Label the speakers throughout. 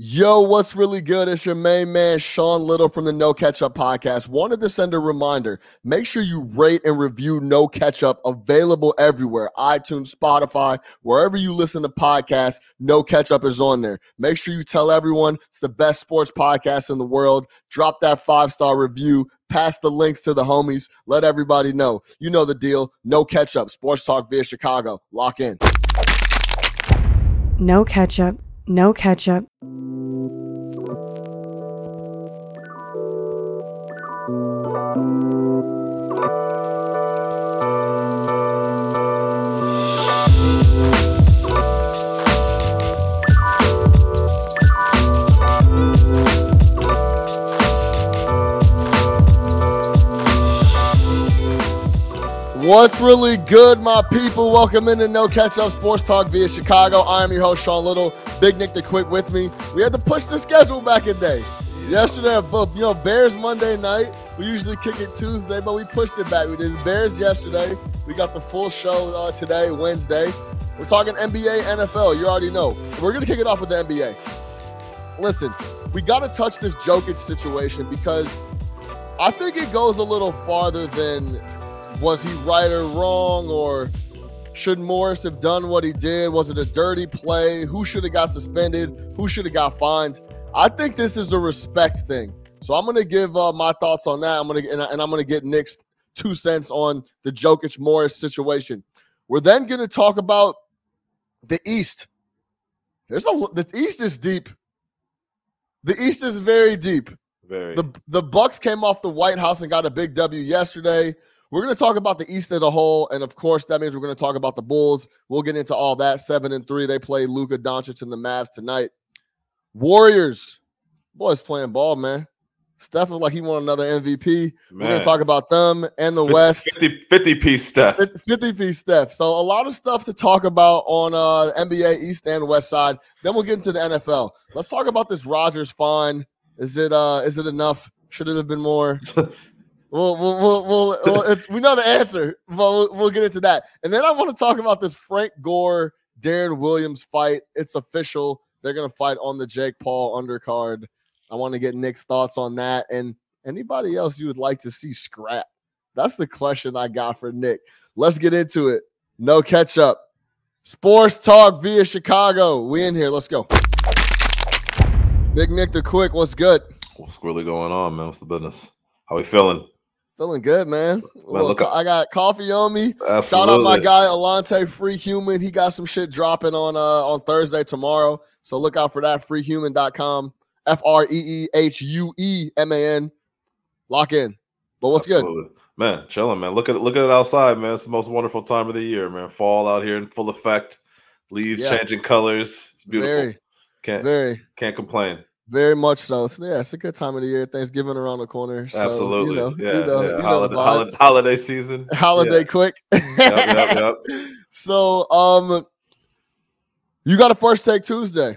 Speaker 1: Yo, what's really good? It's your main man, Sean Little from the No Catch Up podcast. Wanted to send a reminder make sure you rate and review No Catch Up, available everywhere iTunes, Spotify, wherever you listen to podcasts. No Catch Up is on there. Make sure you tell everyone it's the best sports podcast in the world. Drop that five star review. Pass the links to the homies. Let everybody know. You know the deal. No Catch Up, Sports Talk via Chicago. Lock in.
Speaker 2: No ketchup, no ketchup.
Speaker 1: What's really good, my people? Welcome into No Catch Up Sports Talk via Chicago. I am your host, Sean Little. Big Nick the Quick with me. We had to push the schedule back a day. Yesterday, you know, Bears Monday night. We usually kick it Tuesday, but we pushed it back. We did Bears yesterday. We got the full show uh, today, Wednesday. We're talking NBA, NFL. You already know. We're gonna kick it off with the NBA. Listen, we got to touch this Jokic situation because I think it goes a little farther than was he right or wrong or should Morris have done what he did? Was it a dirty play? Who should have got suspended? Who should have got fined? I think this is a respect thing. So I'm going to give uh, my thoughts on that. I'm going to and, I, going to get Nick's two cents on the Jokic Morris situation. We're then going to talk about the East. There's a the East is deep. The East is very deep.
Speaker 3: Very.
Speaker 1: The the Bucks came off the White House and got a big W yesterday. We're going to talk about the East as a whole, and of course, that means we're going to talk about the Bulls. We'll get into all that. Seven and three, they play Luka Doncic and the Mavs tonight. Warriors, boys playing ball, man. Steph looked like he won another MVP. We're going to talk about them and the West.
Speaker 3: 50, 50 piece stuff.
Speaker 1: 50 piece Steph. So a lot of stuff to talk about on uh NBA East and West side. Then we'll get into the NFL. Let's talk about this Rodgers fine. Is it uh is it enough? Should it have been more? We'll, we'll, we'll, we'll, we'll it's, we know the answer, but we'll, we'll get into that. And then I want to talk about this Frank Gore, Deron Williams fight. It's official. They're going to fight on the Jake Paul undercard. I want to get Nick's thoughts on that. And anybody else you would like to see scrap? That's the question I got for Nick. Let's get into it. No catch up. Sports talk via Chicago. We in here. Let's go. Big Nick the Quick. What's good?
Speaker 3: What's really going on, man? What's the business? How we feeling?
Speaker 1: Feeling good, man. Well,
Speaker 3: look
Speaker 1: I got coffee on me.
Speaker 3: Absolutely.
Speaker 1: Shout out my guy Alante Free Human. He got some shit dropping on uh on Thursday tomorrow. So look out for that. Freehuman.com. F R E E H U E M A N. Lock in. But what's good?
Speaker 3: Man, chilling, man. Look at it, look at it outside, man. It's the most wonderful time of the year, man. Fall out here in full effect. Leaves
Speaker 1: Yeah.
Speaker 3: changing colors. It's beautiful.
Speaker 1: Very,
Speaker 3: can't
Speaker 1: very,
Speaker 3: can't complain.
Speaker 1: Very much so. So, yeah, it's a good time of the year. Thanksgiving around the corner. So,
Speaker 3: Absolutely.
Speaker 1: You know,
Speaker 3: yeah,
Speaker 1: you know,
Speaker 3: yeah.
Speaker 1: you know
Speaker 3: holiday, holiday, holiday season.
Speaker 1: holiday
Speaker 3: Yeah.
Speaker 1: quick.
Speaker 3: Yep, yep, yep.
Speaker 1: So um you got a first take Tuesday.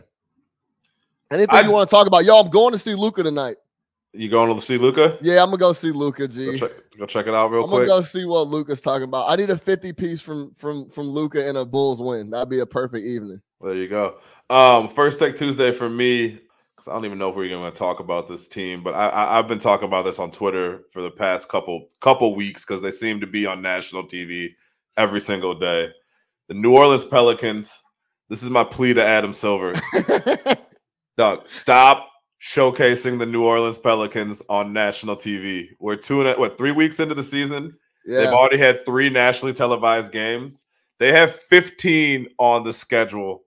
Speaker 1: Anything
Speaker 3: I-
Speaker 1: you want to talk about? Yo, I'm going to see Luka tonight.
Speaker 3: You going to see Luka?
Speaker 1: Yeah, I'm gonna go see Luka
Speaker 3: Go
Speaker 1: G.
Speaker 3: check, go check it out real
Speaker 1: I'm gonna
Speaker 3: quick.
Speaker 1: go see what Luka's talking about. I need a 50 piece from from from Luka and a Bulls win. That'd be a perfect evening.
Speaker 3: There you go. Um, first take Tuesday for me, because I don't even know if we're going to talk about this team, but I, I, I've been talking about this on Twitter for the past couple couple weeks because they seem to be on national TV every single day. The New Orleans Pelicans. This is my plea to Adam Silver. Doug, stop showcasing the New Orleans Pelicans on national TV. We're two and a, what three weeks into the season. They've already had three nationally televised games. They have 15 on the schedule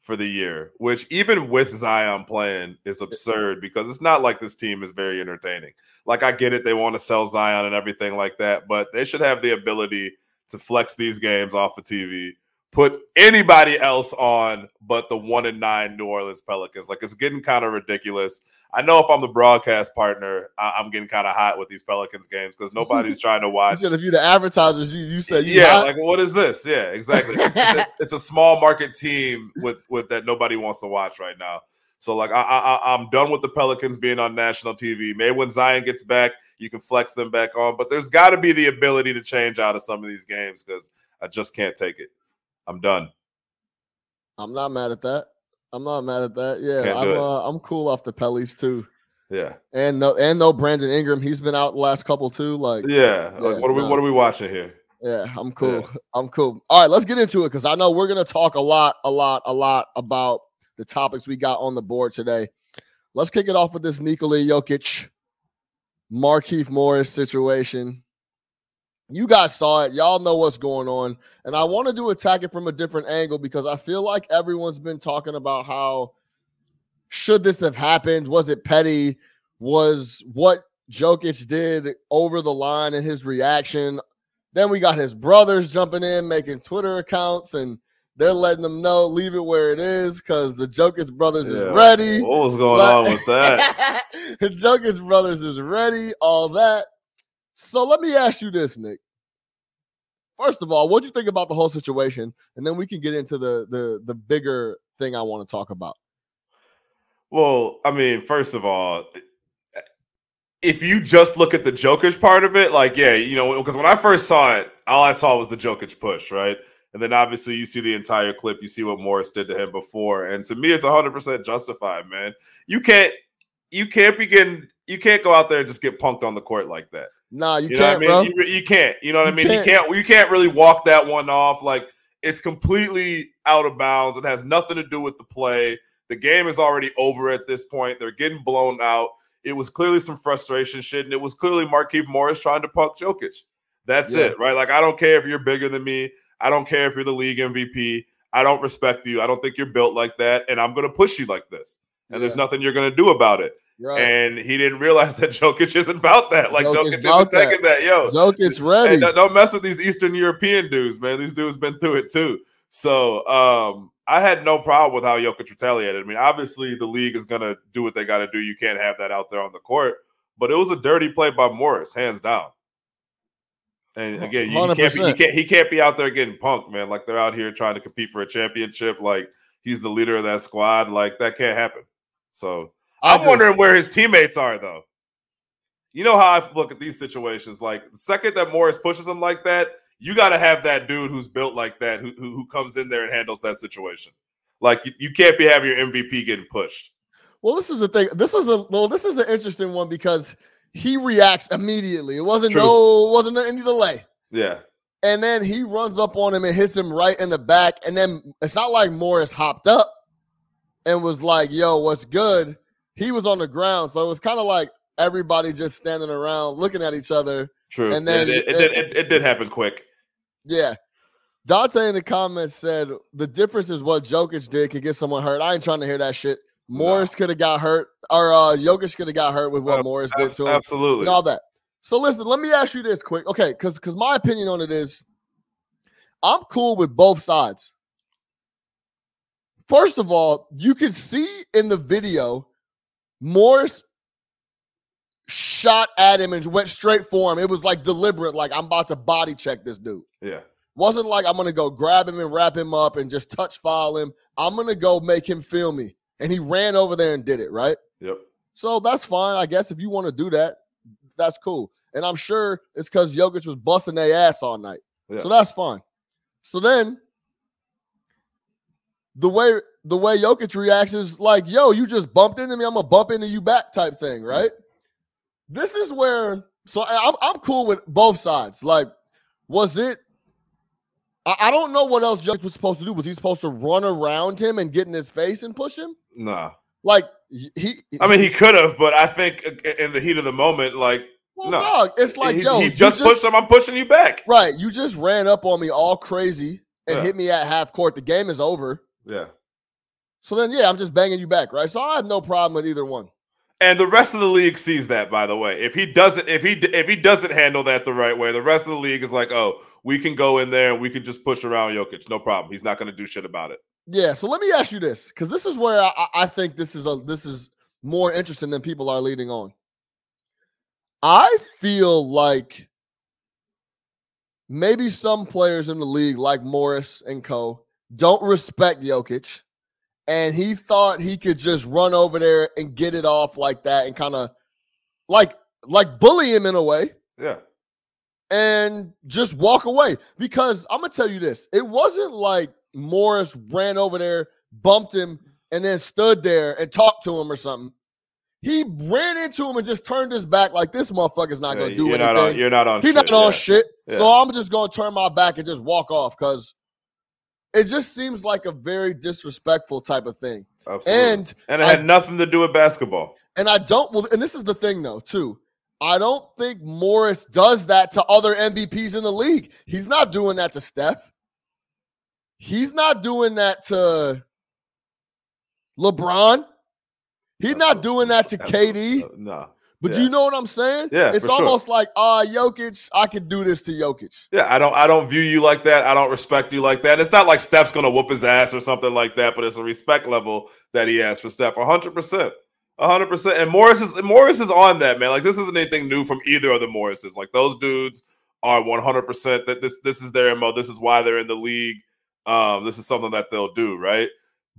Speaker 3: for the year, which even with Zion playing is absurd because it's not like this team is very entertaining. Like I get it, they want to sell Zion and everything like that, but they should have the ability to flex these games off of TV, put anybody else on but the one and nine New Orleans Pelicans. Like it's getting kind of ridiculous. I know if I'm the broadcast partner, I- I'm getting kind of hot with these Pelicans games because nobody's trying to watch.
Speaker 1: if you the advertisers, you you said you
Speaker 3: yeah,
Speaker 1: hot.
Speaker 3: like what is this? Yeah, exactly. It's, it's, it's a small market team with with that nobody wants to watch right now. So like I, I I- I'm done with the Pelicans being on national TV. Maybe when Zion gets back, you can flex them back on. But there's got to be the ability to change out of some of these games because I just can't take it. I'm done.
Speaker 1: I'm not mad at that. I'm not mad at that. Yeah, I'm uh, I'm cool off the Pellies too.
Speaker 3: Yeah,
Speaker 1: And no and no Brandon Ingram. He's been out the last couple too. Like
Speaker 3: yeah. Like, what are we
Speaker 1: no.
Speaker 3: What are we watching here?
Speaker 1: Yeah, I'm cool. I'm cool. All right, let's get into it because I know we're gonna talk a lot, a lot, a lot about the topics we got on the board today. Let's kick it off with this Nikola Jokic, Markieff Morris situation. You guys saw it. Y'all know what's going on. And I wanted to attack it from a different angle because I feel like everyone's been talking about how should this have happened? Was it petty? Was what Jokic did over the line and his reaction then we got his brothers jumping in, making Twitter accounts, and they're letting them know, leave it where it is, because the Jokic brothers
Speaker 3: Yeah.
Speaker 1: is ready.
Speaker 3: What was going
Speaker 1: Like-
Speaker 3: on with that?
Speaker 1: the Jokic brothers is ready, all that. So let me ask you this, Nick. First of all, what do you think about the whole situation? And then we can get into the the the bigger thing I want to talk about.
Speaker 3: Well, I mean, first of all, eh, if you just look at the Jokic part of it, like, yeah, you know, because when I first saw it, all I saw was the Jokic push, right? And then obviously you see the entire clip, you see what Morris did to him before, and to me, it's 100 percent justified, man. You can't, you can't begin, you can't go out there and just get punked on the court like that.
Speaker 1: Nah, you,
Speaker 3: You, know
Speaker 1: can't,
Speaker 3: what I mean?
Speaker 1: bro.
Speaker 3: You, you can't. You know what
Speaker 1: You
Speaker 3: I mean?
Speaker 1: can't.
Speaker 3: You can't. You can't really walk that one off. Like it's completely out of bounds. It has nothing to do with the play. The game is already over at this point. They're getting blown out. It was clearly some frustration shit, and it was clearly Markieff Morris trying to punk Jokic. That's
Speaker 1: Yeah.
Speaker 3: it, right? Like I don't care if you're bigger than me. I don't care if you're the league MVP. I don't respect you. I don't think you're built like that, and I'm going to push you like this. And there's nothing you're going to do about it.
Speaker 1: Right.
Speaker 3: And he didn't realize that Jokic isn't about that. Like
Speaker 1: Jokic
Speaker 3: Jokic, isn't taking that. Yo,
Speaker 1: Jokic's ready.
Speaker 3: Hey, don't, don't mess with these Eastern European dudes, man. These dudes been through it too. So um, I had no problem with how Jokic retaliated. I mean, obviously the league is gonna do what they got to do. You can't have that out there on the court. But it was a dirty play by Morris, hands down. And again, you, you can't be, you can't, he can't be out there getting punked, man. Like they're out here trying to compete for a championship. Like he's the leader of that squad. Like that can't happen. So I'm wondering where his teammates are, though. You know how I look at these situations. Like the second that Morris pushes him like that, you got to have that dude who's built like that, who, who who comes in there and handles that situation. Like you, you can't be having your MVP getting pushed.
Speaker 1: Well, this is the thing. This was a well, this is an interesting one because he reacts immediately. It wasn't
Speaker 3: True.
Speaker 1: no, it wasn't any delay.
Speaker 3: Yeah,
Speaker 1: And then he runs up on him and hits him right in the back. And then it's not like Morris hopped up and was like, yo, what's good? He was on the ground. So it was kind of like everybody just standing around looking at each other.
Speaker 3: true.
Speaker 1: And then-
Speaker 3: it, it, it, did, it, it did happen quick.
Speaker 1: Yeah. Dante in the comments said the difference is what Jokic did could get someone hurt. I ain't trying to hear that shit. Morris could have got hurt, or uh Jokic could have got hurt with what
Speaker 3: Uh,
Speaker 1: Morris did to him.
Speaker 3: Absolutely.
Speaker 1: and all that. So listen, let me ask you this quick. Okay, because because my opinion on it is I'm cool with both sides. First of all, you can see in the video Morris shot at him and went straight for him. It was like deliberate, like I'm about to body check this dude.
Speaker 3: Yeah.
Speaker 1: Wasn't like I'm gonna go grab him and wrap him up and just touch file him. I'm gonna go make him feel me. And he ran over there and did it, right?
Speaker 3: Yep.
Speaker 1: So that's fine. I guess if you want to do that, that's cool. And I'm sure it's because Jokic was busting their ass all night.
Speaker 3: Yeah.
Speaker 1: So that's fine. So then the way the way Jokic reacts is like, yo, you just bumped into me, I'm gonna bump into you back type thing, right? This is where so I'm I'm cool with both sides. Like, was it I, I don't know what else Jokic was supposed to do. Was he supposed to run around him and get in his face and push him?
Speaker 3: Nah.
Speaker 1: Like he
Speaker 3: I mean, he could have, but I think in the heat of the moment, like,
Speaker 1: well,
Speaker 3: no.
Speaker 1: dog, it's like,
Speaker 3: he,
Speaker 1: yo,
Speaker 3: he
Speaker 1: you
Speaker 3: just, pushed him. I'm pushing you back.
Speaker 1: Right. You just ran up on me all crazy and
Speaker 3: Yeah.
Speaker 1: hit me at half court. The game is over.
Speaker 3: Yeah.
Speaker 1: So then, yeah, I'm just banging you back, right? So I have no problem with either one.
Speaker 3: And the rest of the league sees that, by the way. If he doesn't, if he if he doesn't handle that the right way, the rest of the league is like, oh, we can go in there and we can just push around Jokic, no problem. He's not going to do shit about it.
Speaker 1: Yeah. So let me ask you this, because this is where I, I- think this is a this is more interesting than people are leading on. I feel like maybe some players in the league, like Morris and Co., don't respect Jokic. And he thought he could just run over there and get it off like that and kind of like like bully him in a way
Speaker 3: Yeah,
Speaker 1: and just walk away. Because I'm gonna tell you this: it wasn't like Morris ran over there, bumped him, and then stood there and talked to him or something. He ran into him and just turned his back like this motherfucker's not
Speaker 3: Yeah,
Speaker 1: gonna do
Speaker 3: you're
Speaker 1: anything.
Speaker 3: not on. You're not on.
Speaker 1: He's
Speaker 3: shit,
Speaker 1: not on
Speaker 3: yeah.
Speaker 1: shit. So I'm just gonna turn my back and just walk off because it just seems like a very disrespectful type of thing.
Speaker 3: Absolutely.
Speaker 1: And
Speaker 3: and it
Speaker 1: I-
Speaker 3: had nothing to do with basketball.
Speaker 1: and I don't well, and this is the thing though, too. I don't think Morris does that to other MVPs in the league. He's not doing that to Steph. He's not doing that to LeBron. He's not doing that to KD.
Speaker 3: Uh, no.
Speaker 1: But
Speaker 3: Yeah.
Speaker 1: you know what I'm saying?
Speaker 3: Yeah,
Speaker 1: It's
Speaker 3: for sure.
Speaker 1: almost like, ah, Jokic, I could do this to Jokic.
Speaker 3: Yeah, I don't. I don't view you like that. I don't respect you like that. It's not like Steph's gonna whoop his ass or something like that. But it's a respect level that he has for Steph. hundred percent. hundred percent. And Morris is Morris is on that man. Like this isn't anything new from either of the Morrises. Like those dudes are one hundred percent that this this is their mo. This is why they're in the league. Um, this is something that they'll do, right?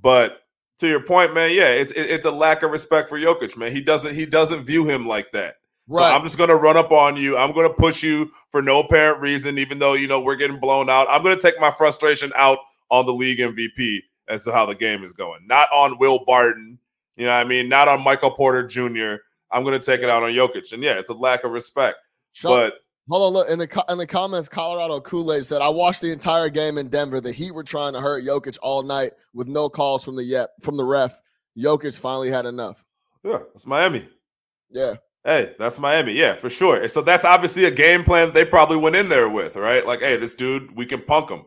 Speaker 3: But to your point, man, yeah, it's it- it's a lack of respect for Jokic, man. He doesn't he doesn't view him like that. So I'm just gonna run up on you. I'm gonna push you for no apparent reason, even though you know we're getting blown out. I'm gonna take my frustration out on the league MVP as to how the game is going, not on Will Barton. You know what I mean? Not on Michael Porter Jr. I'm gonna take it out on Jokic. And yeah, it's a lack of respect.
Speaker 1: Shut-
Speaker 3: But
Speaker 1: Hold on, look in the in the comments. Colorado Kool Aid said, "I watched the entire game in Denver. The Heat were trying to hurt Jokic all night with no calls from the yet from the ref. Jokic finally had enough.
Speaker 3: yeah, it's Miami.
Speaker 1: Yeah,
Speaker 3: Hey, that's Miami. Yeah, for sure. So that's obviously a game plan that they probably went in there with, right? Like, hey, this dude, we can punk him.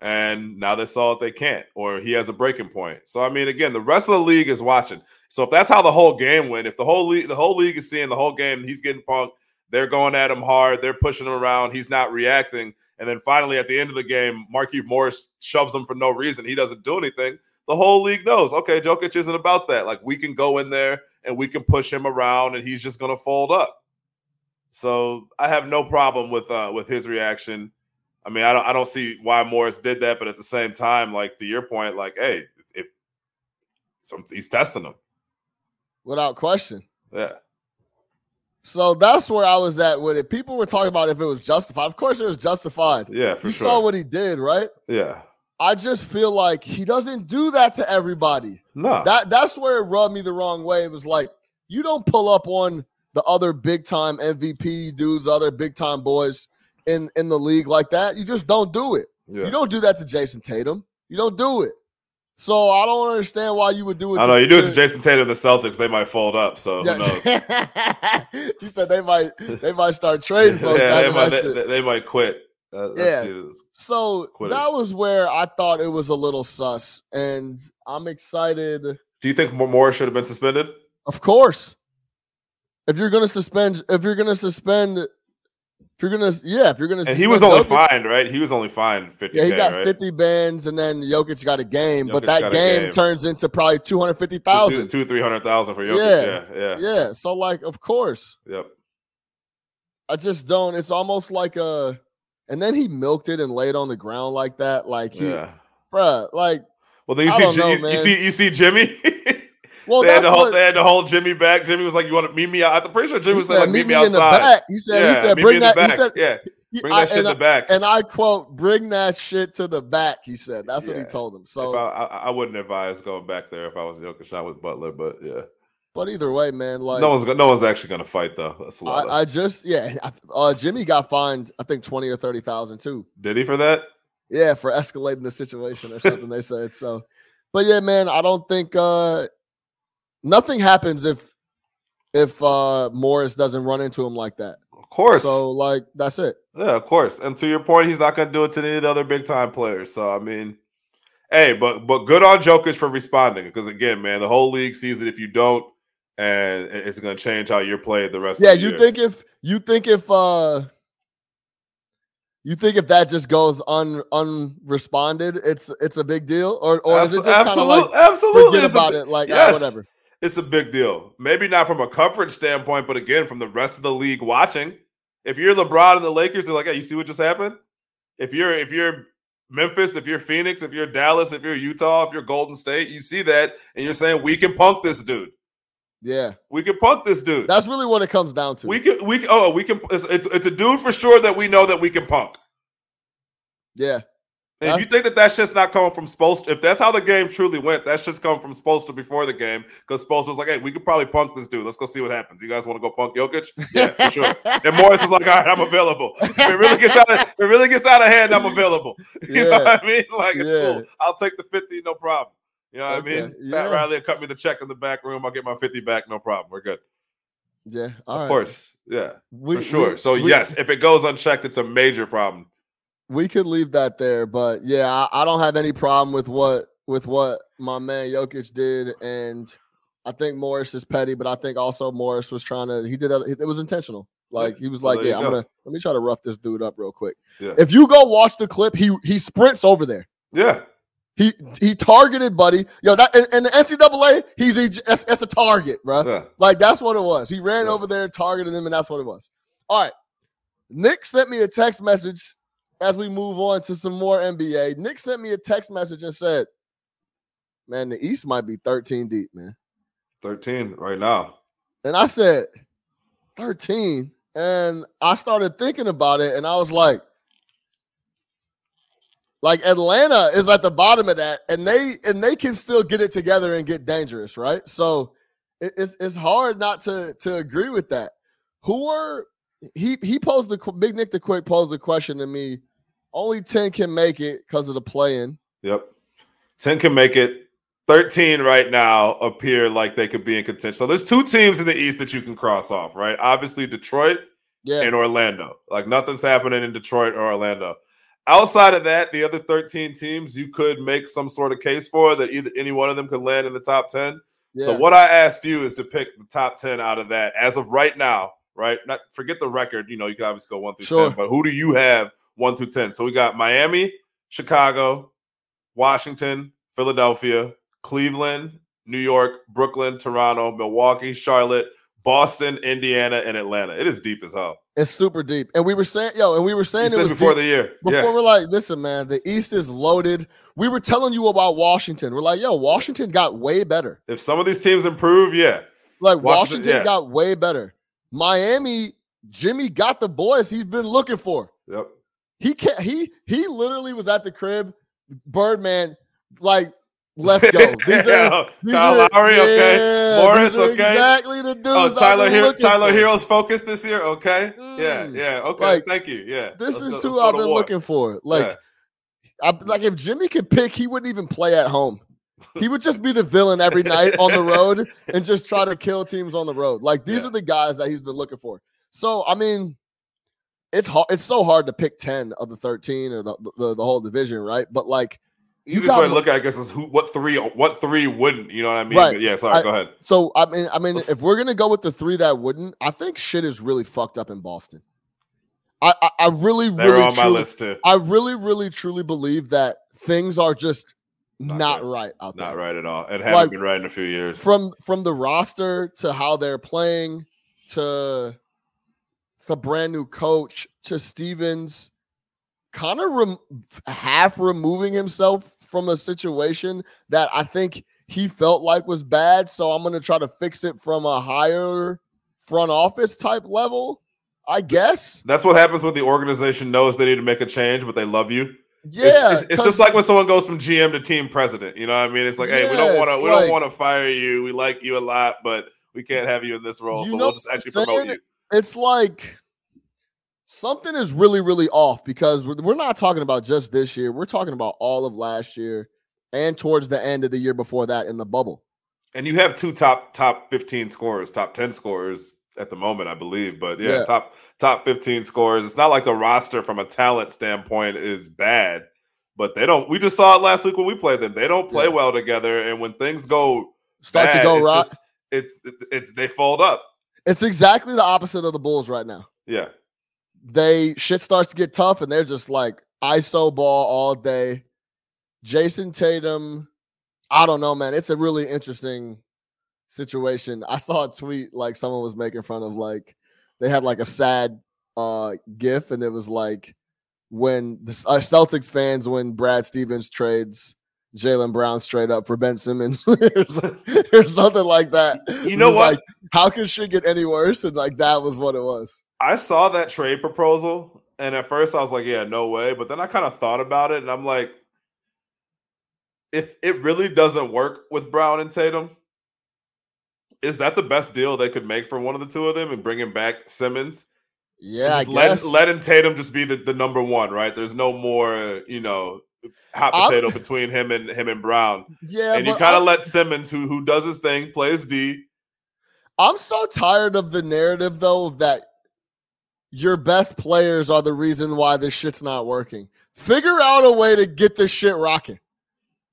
Speaker 3: And now they saw that they can't, or he has a breaking point. So I mean, again, the rest of the league is watching. So if that's how the whole game went, if the whole league, the whole league is seeing the whole game, he's getting punked, they're going at him hard, they're pushing him around, he's not reacting, and then finally at the end of the game, Markieff Morris shoves him for no reason. He doesn't do anything. The whole league knows, okay, Jokic isn't about that. Like we can go in there and we can push him around, and he's just gonna fold up. So I have no problem with uh with his reaction. I mean, I don't I don't see why Morris did that, but at the same time, like to your point, like, hey, if some he's testing him.
Speaker 1: without question.
Speaker 3: Yeah.
Speaker 1: So that's where I was at with it. People were talking about if it was justified. Of course, it was justified.
Speaker 3: Yeah, for
Speaker 1: you
Speaker 3: sure.
Speaker 1: saw what he did, right?
Speaker 3: yeah.
Speaker 1: I just feel like he doesn't do that to everybody.
Speaker 3: No.
Speaker 1: That that's where it rubbed me the wrong way. It was like you don't pull up on the other big time MVP dudes, other big time boys in in the league like that. You just don't do it.
Speaker 3: yeah.
Speaker 1: You don't do that to Jayson Tatum. You don't do it. So I don't understand why you would do it.
Speaker 3: I know. You do it to Jayson Tatum, the Celtics, they might fold up. So who knows?
Speaker 1: he said they might they might start trading folks.
Speaker 3: yeah, they might, they, they might quit. Uh,
Speaker 1: Yeah. So
Speaker 3: Quitters.
Speaker 1: that was where I thought it was a little sus, and I'm excited.
Speaker 3: Do you think Mo- Morris should have been suspended?
Speaker 1: Of course, if you're gonna suspend, if you're gonna suspend, if you're gonna, yeah, if you're gonna,
Speaker 3: And he was only
Speaker 1: Jokic-
Speaker 3: fined, right? He was only fined 50
Speaker 1: Yeah, he got
Speaker 3: right?
Speaker 1: 50 bans, and then Jokic got a game, but that game,
Speaker 3: game.
Speaker 1: turns into probably two hundred fifty
Speaker 3: Two,
Speaker 1: thousand.
Speaker 3: two, three hundred thousand for Jokic.
Speaker 1: Yeah.
Speaker 3: Yeah, yeah,
Speaker 1: Yeah, so like, of course,
Speaker 3: yep.
Speaker 1: I just don't. It's almost like a, and then he milked it and laid on the ground like that, like he,
Speaker 3: Yeah.
Speaker 1: bruh, like,
Speaker 3: Well, then you
Speaker 1: I
Speaker 3: see,
Speaker 1: know,
Speaker 3: you, you see, you see Jimmy.
Speaker 1: well,
Speaker 3: they had to hold,
Speaker 1: what
Speaker 3: they had to hold Jimmy back. Jimmy was like, "You want to meet me out?" I'm pretty sure Jimmy was
Speaker 1: said.
Speaker 3: like,
Speaker 1: Meet
Speaker 3: "Meet
Speaker 1: me
Speaker 3: me
Speaker 1: in the
Speaker 3: outside."
Speaker 1: back. He said.
Speaker 3: yeah,
Speaker 1: he said, bring that. He
Speaker 3: back.
Speaker 1: said,
Speaker 3: yeah, bring
Speaker 1: I-
Speaker 3: that shit to the back.
Speaker 1: And I quote, bring that shit to the back, he said. That's what he told him. So,
Speaker 3: I, I, I wouldn't advise going back there if I was Jokic, shot with Butler. But yeah,
Speaker 1: but either way, man, like,
Speaker 3: no one's no one's actually gonna fight though. That's a lot.
Speaker 1: I, I just, yeah, uh, Jimmy got fined, I think, 20 or 30,000 too.
Speaker 3: Did he for that?
Speaker 1: Yeah, for escalating the situation or something, they said. So, but yeah, man, I don't think, uh, nothing happens if, if, uh, Morris doesn't run into him like that.
Speaker 3: Of course.
Speaker 1: So, like, that's it.
Speaker 3: Yeah, of course. And to your point, he's not going to do it to any of the other big time players. So I mean, hey, but but good on Jokic for responding because again, man, the whole league sees it if you don't, and it's going to change how you're played the rest.
Speaker 1: Yeah,
Speaker 3: of the
Speaker 1: you
Speaker 3: year.
Speaker 1: think if you think if uh you think if that just goes un unresponded, it's it's a big deal, or or is it just kind of like
Speaker 3: absolutely
Speaker 1: forget
Speaker 3: it's a
Speaker 1: about
Speaker 3: bi-
Speaker 1: it, like ah, whatever?
Speaker 3: It's a big deal. Maybe not from a coverage standpoint, but again, from the rest of the league watching. If you're LeBron and the Lakers, they're like, "Hey, you see what just happened?" If you're if you're Memphis, if you're Phoenix, if you're Dallas, if you're Utah, if you're Golden State, you see that, and you're saying we can punk this dude.
Speaker 1: Yeah,
Speaker 3: We can punk this dude.
Speaker 1: that's really what it comes down to.
Speaker 3: We can, we oh, we can. It's, it's it's a dude for sure that we know that we can punk.
Speaker 1: yeah,
Speaker 3: if you think that that shit's not coming from Spoelstra, if that's how the game truly went, that shit's coming from Spoelstra before the game because Spoelstra was like, "Hey, we could probably punk this dude. Let's go see what happens. You guys want to go punk Jokic? Yeah, for sure." And Morris is like, "All right, I'm available. If it really gets out of if it really gets out of hand, I'm available. You know what I mean? Like it's
Speaker 1: Yeah.
Speaker 3: cool. I'll take the 50, no problem. You know what
Speaker 1: Okay,
Speaker 3: I mean?
Speaker 1: yeah.
Speaker 3: Pat Riley will cut me the check in the back room. I'll get my 50 back, no problem. We're good.
Speaker 1: Yeah, all
Speaker 3: of
Speaker 1: right.
Speaker 3: course. Yeah,
Speaker 1: We-
Speaker 3: for sure.
Speaker 1: we-
Speaker 3: so
Speaker 1: we-
Speaker 3: yes, if it goes unchecked, it's a major problem.
Speaker 1: We could leave that there, but yeah, I, I don't have any problem with what with what my man Jokic did, and I think Morris is petty, but I think also Morris was trying to. He did it. It was intentional. Like he was like,
Speaker 3: there
Speaker 1: yeah, I'm
Speaker 3: go.
Speaker 1: gonna let me try to rough this dude up real quick.
Speaker 3: Yeah.
Speaker 1: If you go watch the clip, he he sprints over there.
Speaker 3: Yeah.
Speaker 1: He he targeted Buddy. Yo, that in, in the NCAA, he's a, that's, that's a target, bro.
Speaker 3: Yeah.
Speaker 1: Like that's what it was. He ran
Speaker 3: Yeah.
Speaker 1: over there, targeted him, and that's what it was. All right. Nick sent me a text message as we move on to some more NBA. Nick sent me a text message and said, Man, the East might be 13 deep, man.
Speaker 3: 13 right now.
Speaker 1: And I said, 13. And I started thinking about it, and I was like, like Atlanta is at the bottom of that, and they and they can still get it together and get dangerous, right? So it, it's it's hard not to to agree with that. Who are he he posed the big Nick the quick posed the question to me. Only 10 can make it because of the play-in.
Speaker 3: Yep. 10 can make it. 13 right now appear like they could be in contention. So there's two teams in the East that you can cross off, right? Obviously Detroit
Speaker 1: Yeah.
Speaker 3: and Orlando. Like nothing's happening in Detroit or Orlando. Outside of that, the other 13 teams you could make some sort of case for that either any one of them could land in the top 10.
Speaker 1: yeah.
Speaker 3: So what I asked you is to pick the top 10 out of that as of right now, right? Not forget the record, you know, you can obviously go 1 through
Speaker 1: Sure.
Speaker 3: 10, but who do you have 1 through 10? So we got Miami, Chicago, Washington, Philadelphia, Cleveland, New York, Brooklyn, Toronto, Milwaukee, Charlotte, Boston, Indiana, and Atlanta. It is deep as hell.
Speaker 1: It's super deep. And we were saying, yo, and we were
Speaker 3: You
Speaker 1: saying it was
Speaker 3: before
Speaker 1: deep.
Speaker 3: the year.
Speaker 1: Before
Speaker 3: yeah.
Speaker 1: we're like, listen, man, the East is loaded. We were telling you about Washington. We're like, yo, Washington got way better.
Speaker 3: If some of these teams improve, yeah.
Speaker 1: Like
Speaker 3: Washington,
Speaker 1: Washington,
Speaker 3: yeah.
Speaker 1: got way better. Miami, Jimmy got the boys he's been looking for.
Speaker 3: Yep.
Speaker 1: He can't. He he literally was at the crib. Birdman, like, let's go. These are, these
Speaker 3: Kyle
Speaker 1: are-
Speaker 3: Lowry, okay. Morris, okay.
Speaker 1: Exactly the dudes.
Speaker 3: Oh, Tyler
Speaker 1: Herro,
Speaker 3: Tyler
Speaker 1: for.
Speaker 3: Herro's focus this year. Okay. Yeah.
Speaker 1: Mm.
Speaker 3: Yeah. Okay.
Speaker 1: Like,
Speaker 3: Thank you. Yeah.
Speaker 1: This
Speaker 3: Let's
Speaker 1: is
Speaker 3: go-
Speaker 1: who I've been looking for. Like,
Speaker 3: Yeah.
Speaker 1: I, like if Jimmy could pick, he wouldn't even play at home. He would just be the villain every night on the road and just try to kill teams on the road. Like these
Speaker 3: Yeah.
Speaker 1: are the guys that he's been looking for. So I mean, it's hard. It's so hard to pick ten of the thirteen or the the, the whole division, right? But like,
Speaker 3: You,
Speaker 1: You
Speaker 3: just way to look at, I guess, is who, what three, what three wouldn't. You know what I mean?
Speaker 1: Right.
Speaker 3: But yeah. Sorry.
Speaker 1: I-
Speaker 3: go ahead.
Speaker 1: so I mean, I mean,
Speaker 3: Let's-
Speaker 1: if we're gonna go with the three that wouldn't, I think shit is really fucked up in Boston. I I, I really,
Speaker 3: They're
Speaker 1: really,
Speaker 3: on my list too.
Speaker 1: I really, really, truly believe that things are just
Speaker 3: Not
Speaker 1: not,
Speaker 3: right.
Speaker 1: right out there.
Speaker 3: Not right at all. It hasn't
Speaker 1: Like,
Speaker 3: been right in a few years.
Speaker 1: from from the roster to how they're playing to to brand new coach to Stevens kind of rem- half removing himself from a situation that I think he felt like was bad so I'm going to try to fix it from a higher front office type level I guess
Speaker 3: That's what happens when the organization knows they need to make a change, but they love you.
Speaker 1: Yeah
Speaker 3: it's, it's, it's just like when someone goes from GM to team president. You know what I mean? It's like, hey, we don't want to, we
Speaker 1: like-
Speaker 3: don't want to fire you. We like you a lot, but we can't have you in this role, so we'll just actually promote you.
Speaker 1: it's like something is really really off because we're, we're not talking about just this year we're talking about all of last year and towards the end of the year before that in the bubble
Speaker 3: And you have two top top 15 scorers, top 10 scorers at the moment, I believe. But yeah,
Speaker 1: Yeah.
Speaker 3: top top 15 scores. It's not like the roster from a talent standpoint is bad, but they don't. We just saw it last week when we played them. They don't play
Speaker 1: Yeah.
Speaker 3: well together, and when things go
Speaker 1: start
Speaker 3: bad,
Speaker 1: to go
Speaker 3: it's
Speaker 1: right
Speaker 3: just- it's it's they fold up.
Speaker 1: it's exactly the opposite of the bulls right now
Speaker 3: Yeah,
Speaker 1: they shit starts to get tough and they're just like iso ball all day jayson tatum i don't know man it's a really interesting situation i saw a tweet like someone was making fun of like they had like a sad uh gif and it was like when the uh, celtics fans when brad stevens trades jaylen brown straight up for ben simmons or something like that
Speaker 3: You know what?
Speaker 1: like how can shit get any worse and like that was what it was
Speaker 3: I saw that trade proposal And at first I was like, yeah, no way. But then I kind of thought about it and I'm like, if it really doesn't work with Brown and Tatum, is that the best deal they could make for one of the two of them and bringing back Simmons?
Speaker 1: Yeah, I
Speaker 3: let,
Speaker 1: guess.
Speaker 3: letting Tatum just be the, the number one, right? There's no more, you know, hot
Speaker 1: I'm-
Speaker 3: potato between him and him and Brown.
Speaker 1: yeah,
Speaker 3: and you kind of let Simmons, who who does his thing, plays D.
Speaker 1: I'm so tired of the narrative though that your best players are the reason why this shit's not working. Figure out a way to get this shit rocking.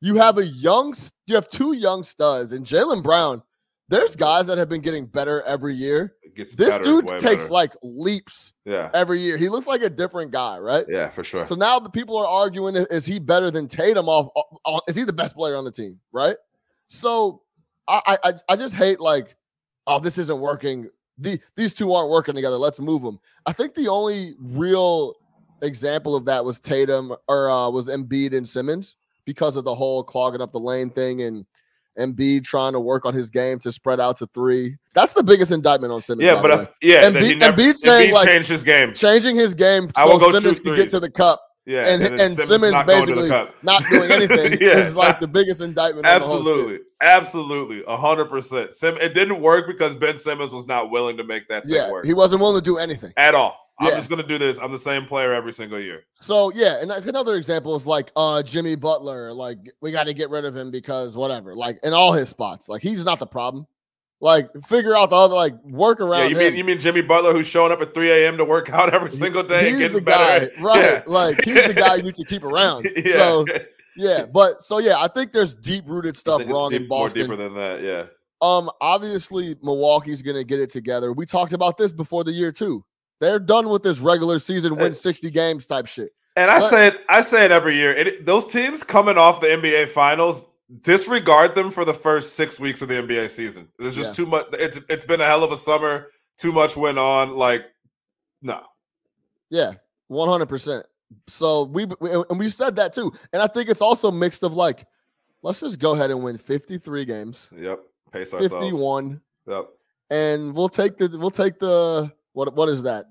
Speaker 1: You have a young, you have two young studs, and Jaylen Brown. There's guys that have been getting better every year.
Speaker 3: It gets
Speaker 1: This
Speaker 3: better,
Speaker 1: dude takes
Speaker 3: better.
Speaker 1: like leaps
Speaker 3: yeah,
Speaker 1: every year. He looks like a different guy, right?
Speaker 3: yeah, for sure.
Speaker 1: So now the people are arguing: Is he better than Tatum? Off, is he the best player on the team? Right. So I, I, I- I just hate like, oh, this isn't working. The, these two aren't working together. Let's move them. I think the only real example of that was Tatum or uh, was Embiid and Simmons because of the whole clogging up the lane thing and Embiid trying to work on his game to spread out to three. That's the biggest indictment on Simmons.
Speaker 3: yeah, but I, yeah,
Speaker 1: Embiid-
Speaker 3: never,
Speaker 1: Embiid saying,
Speaker 3: Embiid
Speaker 1: like-
Speaker 3: changed his game.
Speaker 1: changing his game
Speaker 3: I will
Speaker 1: so
Speaker 3: go
Speaker 1: Simmons could get to the cup
Speaker 3: Yeah,
Speaker 1: and-
Speaker 3: then
Speaker 1: and Simmons
Speaker 3: to the
Speaker 1: basically not doing anything
Speaker 3: Yeah.
Speaker 1: is like the biggest indictment. on the whole.
Speaker 3: Absolutely, absolutely, a hundred percent. Sim, it didn't work because Ben Simmons was not willing to make that thing
Speaker 1: Yeah,
Speaker 3: work
Speaker 1: he wasn't willing to do anything.
Speaker 3: at all. I'm
Speaker 1: Yeah.
Speaker 3: just gonna do this. I'm the same player every single year.
Speaker 1: So yeah, and another example is like uh Jimmy Butler. Like we got to get rid of him because whatever. Like in all his spots, like he's not the problem. Like figure out the other like work around
Speaker 3: Yeah, you
Speaker 1: him.
Speaker 3: mean you mean Jimmy Butler who's showing up at 3 a.m. to work out every single day and
Speaker 1: he's
Speaker 3: getting
Speaker 1: the guy,
Speaker 3: better?
Speaker 1: right?
Speaker 3: Yeah.
Speaker 1: Like he's the guy you need to keep around.
Speaker 3: yeah,
Speaker 1: So yeah, but so yeah, I think there's deep rooted stuff wrong
Speaker 3: deep-
Speaker 1: in
Speaker 3: more
Speaker 1: Boston.
Speaker 3: deeper than that. Yeah,
Speaker 1: Um, obviously Milwaukee's gonna get it together. We talked about this before the year too. They're done with this regular season win
Speaker 3: Uh,
Speaker 1: 60 games type shit.
Speaker 3: and I
Speaker 1: But-
Speaker 3: say it. I say it every year. It, those teams coming off the NBA Finals, disregard them for the first six weeks of the NBA season. There's just
Speaker 1: Yeah.
Speaker 3: too much. It's it's been a hell of a summer. Too much went on. Like, no.
Speaker 1: Yeah, 100%. So we, we and we said that too. And I think it's also mixed of like let's just go ahead and win 53 games,
Speaker 3: Yep. Pace ourselves.
Speaker 1: 51
Speaker 3: Yep.
Speaker 1: and we'll take the we'll take the what what is that?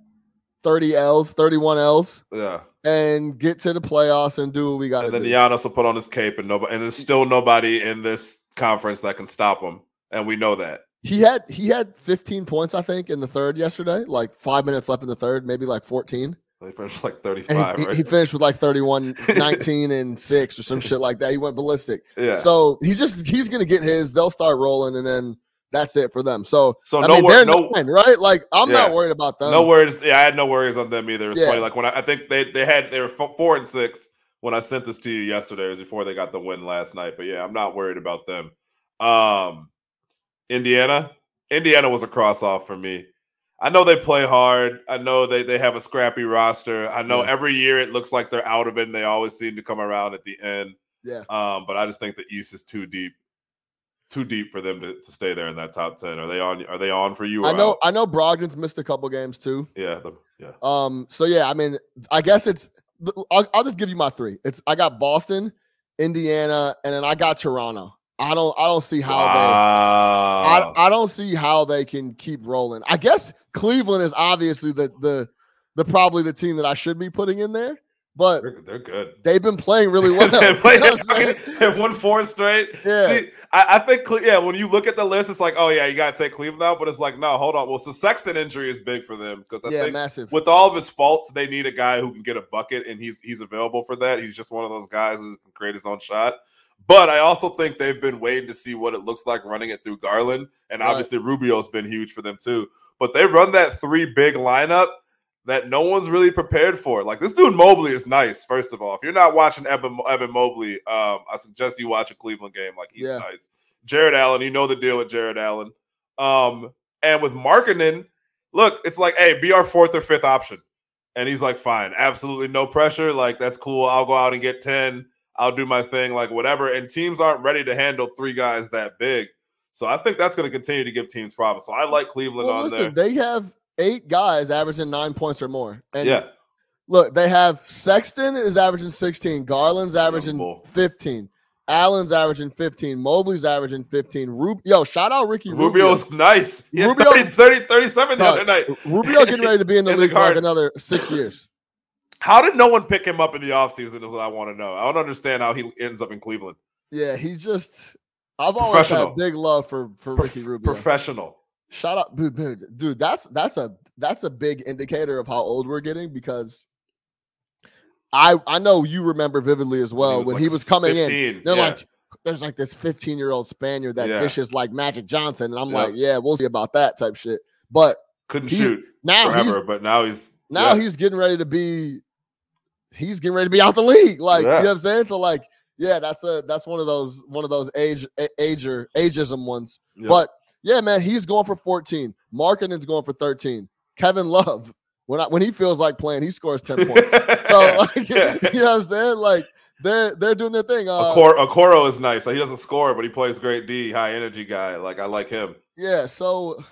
Speaker 1: 30 Ls, 31 Ls
Speaker 3: Yeah.
Speaker 1: and get to the playoffs and do what we got to
Speaker 3: And then
Speaker 1: do.
Speaker 3: Giannis will put on his cape, and nobody, and there's still nobody in this conference that can stop him, and we know that.
Speaker 1: He had he had 15 points, I think, in the third yesterday. Like five minutes left in the third, maybe like 14.
Speaker 3: They finished like
Speaker 1: And
Speaker 3: 35,
Speaker 1: he,
Speaker 3: right?
Speaker 1: he finished with like 31, 19, and six or some shit like that. He went ballistic.
Speaker 3: yeah.
Speaker 1: So he's just he's gonna get his. They'll start rolling, and then that's it for them. So
Speaker 3: So
Speaker 1: I
Speaker 3: no,
Speaker 1: mean,
Speaker 3: wor- no,
Speaker 1: nine, right? Like I'm not worried about them.
Speaker 3: no worries. Yeah, I had no worries on them either. It's
Speaker 1: Yeah.
Speaker 3: funny. Like when I, I think they they had they were four and six when I sent this to you yesterday. It was before they got the win last night. But yeah, I'm not worried about them. Um, Indiana, Indiana was a cross off for me. I know they play hard. I know they they have a scrappy roster. I know
Speaker 1: Yeah.
Speaker 3: every year it looks like they're out of it, and they always seem to come around at the end.
Speaker 1: Yeah.
Speaker 3: Um, but I just think the East is too deep, too deep for them to, to stay there in that top ten. Are they on? Are they on for you? Or
Speaker 1: I know
Speaker 3: out?
Speaker 1: I know Brogdon's missed a couple games too.
Speaker 3: Yeah. The, yeah.
Speaker 1: Um. So yeah, I mean, I guess it's. I'll, I'll just give you my three. It's I got Boston, Indiana, and then I got Toronto. I don't I don't see how they. I, I don't see how they can keep rolling. I guess Cleveland is obviously the the the probably the team that I should be putting in there, but
Speaker 3: they're, they're good.
Speaker 1: they've been playing really well.
Speaker 3: they played,
Speaker 1: you
Speaker 3: know won four straight.
Speaker 1: Yeah.
Speaker 3: See, I, I think, yeah, when you look at the list, it's like, oh, yeah, you got to take Cleveland out. But it's like, no, hold on. Well, so Sexton injury is big for them because I
Speaker 1: yeah,
Speaker 3: think
Speaker 1: massive.
Speaker 3: with all of his faults, they need a guy who can get a bucket, and he's he's available for that. He's just one of those guys who can create his own shot. But I also think they've been waiting to see what it looks like running it through Garland, and
Speaker 1: Right.
Speaker 3: obviously Rubio's been huge for them too. But they run that three big lineup that no one's really prepared for. Like this dude Mobley is nice. First of all, if you're not watching Evan, Evan Mobley, um, I suggest you watch a Cleveland game. Like he's
Speaker 1: Yeah.
Speaker 3: nice. Jarrett Allen, you know the deal with Jarrett Allen. Um, and with Markkanen, look, it's like, hey, be our fourth or fifth option. And he's like, fine, absolutely no pressure. Like, that's cool. I'll go out and get 10. I'll do my thing, like whatever. And teams aren't ready to handle three guys that big. So I think that's going to continue to give teams problems. So I like Cleveland
Speaker 1: Well,
Speaker 3: on
Speaker 1: listen,
Speaker 3: there.
Speaker 1: they have eight guys averaging nine points or more. And
Speaker 3: yeah.
Speaker 1: look, they have Sexton is averaging 16, Garland's averaging
Speaker 3: Unbelievable.
Speaker 1: 15, Allen's averaging 15, Mobley's averaging 15. Rub- Yo, shout out Ricky Rubio.
Speaker 3: Rubio's nice. He
Speaker 1: Rubio-
Speaker 3: 30, 30, 37 the other night.
Speaker 1: Rubio getting ready to be in the
Speaker 3: In the
Speaker 1: league for like another six years.
Speaker 3: How did no one pick him up in the offseason is what I want to know. I don't understand how he ends up in Cleveland.
Speaker 1: Yeah, he's just. I've always had big love for for Ricky Rubio.
Speaker 3: professional.
Speaker 1: Shout out, dude, dude. That's that's a that's a big indicator of how old we're getting because I I know you remember vividly as well when he was coming in. They're
Speaker 3: yeah.
Speaker 1: like, there's like this 15 year old Spaniard that
Speaker 3: Yeah.
Speaker 1: dishes like Magic Johnson, and I'm
Speaker 3: Yeah.
Speaker 1: like, yeah, we'll see about that type shit. But
Speaker 3: couldn't
Speaker 1: he-
Speaker 3: shoot
Speaker 1: now
Speaker 3: forever, but now he's
Speaker 1: now he's getting ready to be he's getting ready to be out the league like you know what i'm saying so like yeah that's a that's one of those one of those age ager ageism ones but yeah man he's going for 14 markkanen's going for 13 kevin love when I, when he feels like playing he scores 10 points so like, you know what i'm saying like they're they're doing their thing uh
Speaker 3: Okoro, Okoro is nice. Like, he doesn't score, but he plays great D, high energy guy. Like I like him.
Speaker 1: yeah so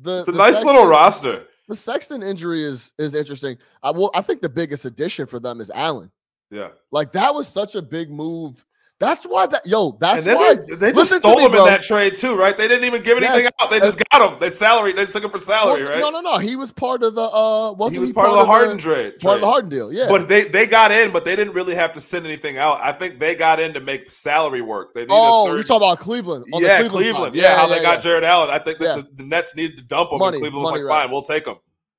Speaker 1: the
Speaker 3: It's a
Speaker 1: the
Speaker 3: nice little roster.
Speaker 1: the sexton injury is is interesting i will i think the biggest addition for them is allen
Speaker 3: Yeah,
Speaker 1: Like that was such a big move. That's why that yo. That's
Speaker 3: and then
Speaker 1: why.
Speaker 3: they, they just stole
Speaker 1: me,
Speaker 3: him in that trade too, right? They didn't even give anything
Speaker 1: Yes.
Speaker 3: out. They just got him. They salary. They just took him for salary,
Speaker 1: Well,
Speaker 3: right?
Speaker 1: No, no, no. He was part of the. uh wasn't
Speaker 3: he was part, of the Harden trade.
Speaker 1: part of the. Harden deal. Yeah.
Speaker 3: But they they got in, but they didn't really have to send anything out. I think they got in to make salary work. They needed
Speaker 1: oh, you're talking about Cleveland. On
Speaker 3: yeah,
Speaker 1: the
Speaker 3: Cleveland.
Speaker 1: Cleveland. side.
Speaker 3: Yeah, how they
Speaker 1: yeah,
Speaker 3: got
Speaker 1: yeah.
Speaker 3: Jarrett Allen. I think that
Speaker 1: Yeah.
Speaker 3: the, the Nets needed to dump him,
Speaker 1: Money,
Speaker 3: and Cleveland was like,
Speaker 1: right.
Speaker 3: "Fine, we'll take him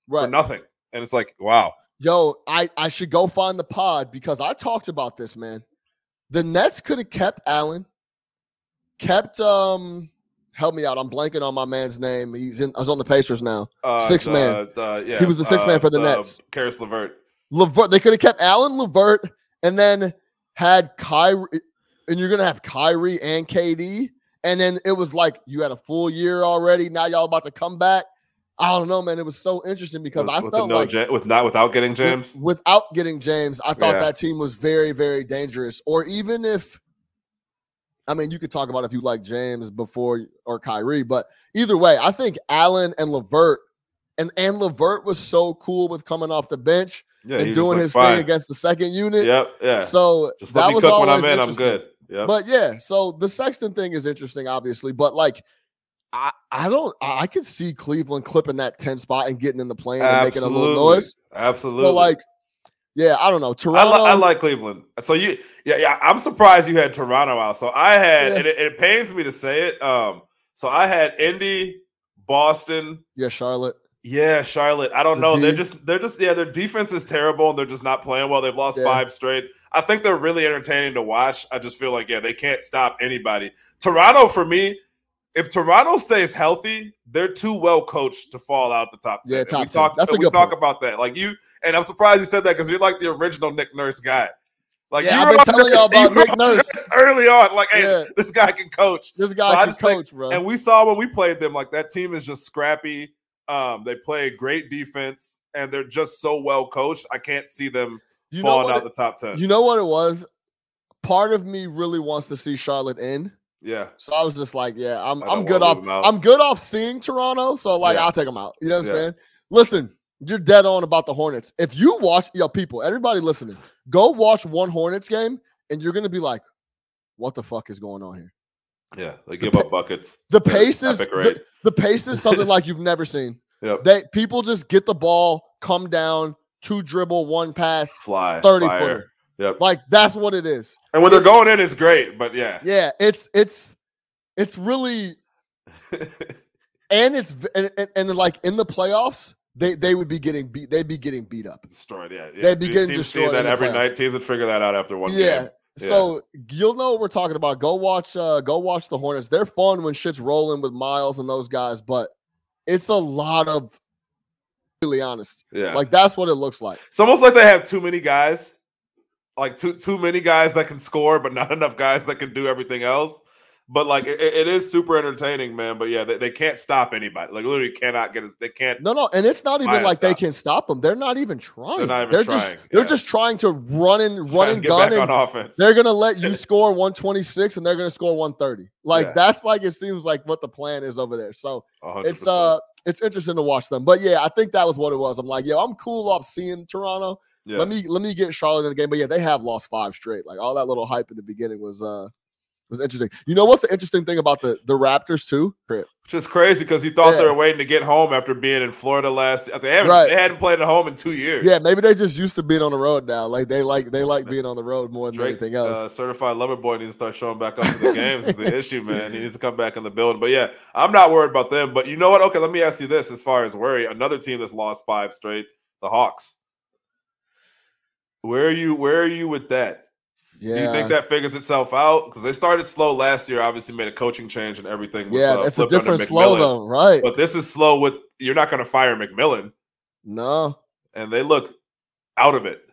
Speaker 3: for nothing." And it's like, wow.
Speaker 1: Yo, I I should go find the pod because I talked about this, man. The Nets could have kept Allen, kept um. Help me out. I'm blanking on my man's name. He's in. I was on the Pacers now.
Speaker 3: Uh,
Speaker 1: Six
Speaker 3: the-
Speaker 1: man.
Speaker 3: the- yeah,
Speaker 1: He was the sixth man for the
Speaker 3: uh,
Speaker 1: Nets.
Speaker 3: Caris LeVert.
Speaker 1: Levert. They could have kept Allen Levert and then had Kyrie, and you're gonna have Kyrie and KD, and then it was like you had a full year already. Now y'all about to come back. I don't know, man. It was so interesting because
Speaker 3: with,
Speaker 1: I
Speaker 3: with
Speaker 1: felt
Speaker 3: no
Speaker 1: like
Speaker 3: Ja- with not without getting
Speaker 1: with-
Speaker 3: James.
Speaker 1: without getting James, I thought
Speaker 3: Yeah.
Speaker 1: that team was very, very dangerous. Or even if, I mean, you could talk about if you like James before or Kyrie, but either way, I think Allen and Levert. And, and Levert was so cool with coming off the bench
Speaker 3: yeah,
Speaker 1: and doing his
Speaker 3: "Fine."
Speaker 1: thing against the second unit.
Speaker 3: Yep, yeah.
Speaker 1: So
Speaker 3: Just
Speaker 1: that
Speaker 3: me
Speaker 1: was
Speaker 3: cook when I'm in. I'm good. Yep.
Speaker 1: But yeah, so the Sexton thing is interesting, obviously. But like, I I don't I I could see Cleveland clipping that 10 spot and getting in the plane and making a little noise.
Speaker 3: Absolutely.
Speaker 1: So like, yeah, I don't know.
Speaker 3: I,
Speaker 1: Toronto.
Speaker 3: li- I like Cleveland. So you, yeah, yeah. I'm surprised you had Toronto out. So I had,
Speaker 1: Yeah.
Speaker 3: and it, it pains me to say it. Um, so I had Indy, Boston,
Speaker 1: yeah, Charlotte.
Speaker 3: yeah, Charlotte. I don't
Speaker 1: The
Speaker 3: know. They're just, they're just, yeah. Their defense is terrible, and they're just not playing well. They've lost
Speaker 1: Yeah.
Speaker 3: five straight. I think they're really entertaining to watch. I just feel like, yeah, they can't stop anybody. Toronto, for me, if Toronto stays healthy, they're too well coached to fall out the top ten.
Speaker 1: Yeah, top
Speaker 3: we
Speaker 1: 10.
Speaker 3: talk,
Speaker 1: That's a
Speaker 3: we
Speaker 1: good
Speaker 3: talk
Speaker 1: point.
Speaker 3: about that. Like you, and I'm surprised you said that because you're like the original Nick Nurse guy. Like
Speaker 1: Yeah,
Speaker 3: you
Speaker 1: I've
Speaker 3: were
Speaker 1: been telling y'all about Nick
Speaker 3: on
Speaker 1: Nurse.
Speaker 3: early on. Like, hey,
Speaker 1: Yeah.
Speaker 3: this guy can coach.
Speaker 1: This guy
Speaker 3: I
Speaker 1: can
Speaker 3: just think-
Speaker 1: coach, bro.
Speaker 3: And we saw when we played them, like that team is just scrappy. Um, they play great defense, and they're just so well coached. I can't see them
Speaker 1: you
Speaker 3: falling out
Speaker 1: It,
Speaker 3: the top ten.
Speaker 1: you know what it was? Part of me really wants to see Charlotte in.
Speaker 3: Yeah,
Speaker 1: So I was just like, yeah, I'm I'm good off.
Speaker 3: leave 'em out.
Speaker 1: I'm good off seeing Toronto. So like
Speaker 3: Yeah.
Speaker 1: I'll take them out. You know what I'm
Speaker 3: Yeah.
Speaker 1: saying? Listen, you're dead on about the Hornets. If you watch, yo, people, everybody listening, go watch one Hornets game, and you're gonna be like, what the fuck is going on here?
Speaker 3: yeah. They give up buckets.
Speaker 1: The pace is the, the pace is something like you've never seen.
Speaker 3: Yep.
Speaker 1: They people just get the ball, come down, two dribble, one pass,
Speaker 3: Fly.
Speaker 1: 30
Speaker 3: fire.
Speaker 1: footer.
Speaker 3: Yep.
Speaker 1: Like that's what it is.
Speaker 3: And when they're going in, it's great. But yeah.
Speaker 1: Yeah, it's it's it's really and it's and, and, and like in the playoffs, they they would be getting beat. They'd be getting beat up.
Speaker 3: destroyed. Yeah. yeah.
Speaker 1: They'd be
Speaker 3: Teams
Speaker 1: getting destroyed
Speaker 3: that every
Speaker 1: playoffs.
Speaker 3: night. Teams would figure that out after one
Speaker 1: yeah.
Speaker 3: game.
Speaker 1: So you'll know what we're talking about. Go watch uh go watch the Hornets. They're fun when shit's rolling with Miles and those guys, but it's a lot of really honest.
Speaker 3: Yeah.
Speaker 1: Like that's what it looks like.
Speaker 3: It's almost like they have too many guys, like too too many guys that can score, but not enough guys that can do everything else. But like it, it is super entertaining, man. But yeah, they, they can't stop anybody. Like literally cannot get. They can't.
Speaker 1: No, no, and it's not even like they can stop them. They're not even trying.
Speaker 3: not even
Speaker 1: they're
Speaker 3: trying,
Speaker 1: just they're just trying to run and run and gun and
Speaker 3: on offense.
Speaker 1: they're gonna let you score 126 and they're gonna score 130. Like
Speaker 3: Yeah.
Speaker 1: that's like it seems like what the plan is over there. So
Speaker 3: 100%.
Speaker 1: it's uh it's interesting to watch them. But yeah, I think that was what it was. I'm like, yo, I'm cool off seeing Toronto.
Speaker 3: Yeah.
Speaker 1: Let me let me get Charlotte in the game. But yeah, they have lost five straight. Like all that little hype in the beginning was uh was interesting. You know what's the interesting thing about the the Raptors too? Crip?
Speaker 3: Which is crazy because you thought they were waiting to get home after being in Florida last. They haven't.
Speaker 1: Right.
Speaker 3: They hadn't played at home in two years.
Speaker 1: Yeah, maybe they just used to being on the road now. Like they like they like being on the road more than
Speaker 3: Drake,
Speaker 1: anything
Speaker 3: uh,
Speaker 1: else.
Speaker 3: certified lover boy needs to start showing back up to the games. is the issue, man. He needs to come back in the building. But yeah, I'm not worried about them. But you know what? Okay, let me ask you this: as far as worry, another team that's lost five straight, the Hawks. Where are you? Where are you with that?
Speaker 1: yeah,
Speaker 3: Do you think that figures itself out? Because they started slow last year. Obviously, made a coaching change and everything. Was,
Speaker 1: yeah,
Speaker 3: uh,
Speaker 1: it's a different slow though, right?
Speaker 3: But this is slow. With you're not going to fire McMillan,
Speaker 1: no,
Speaker 3: and they look out of it.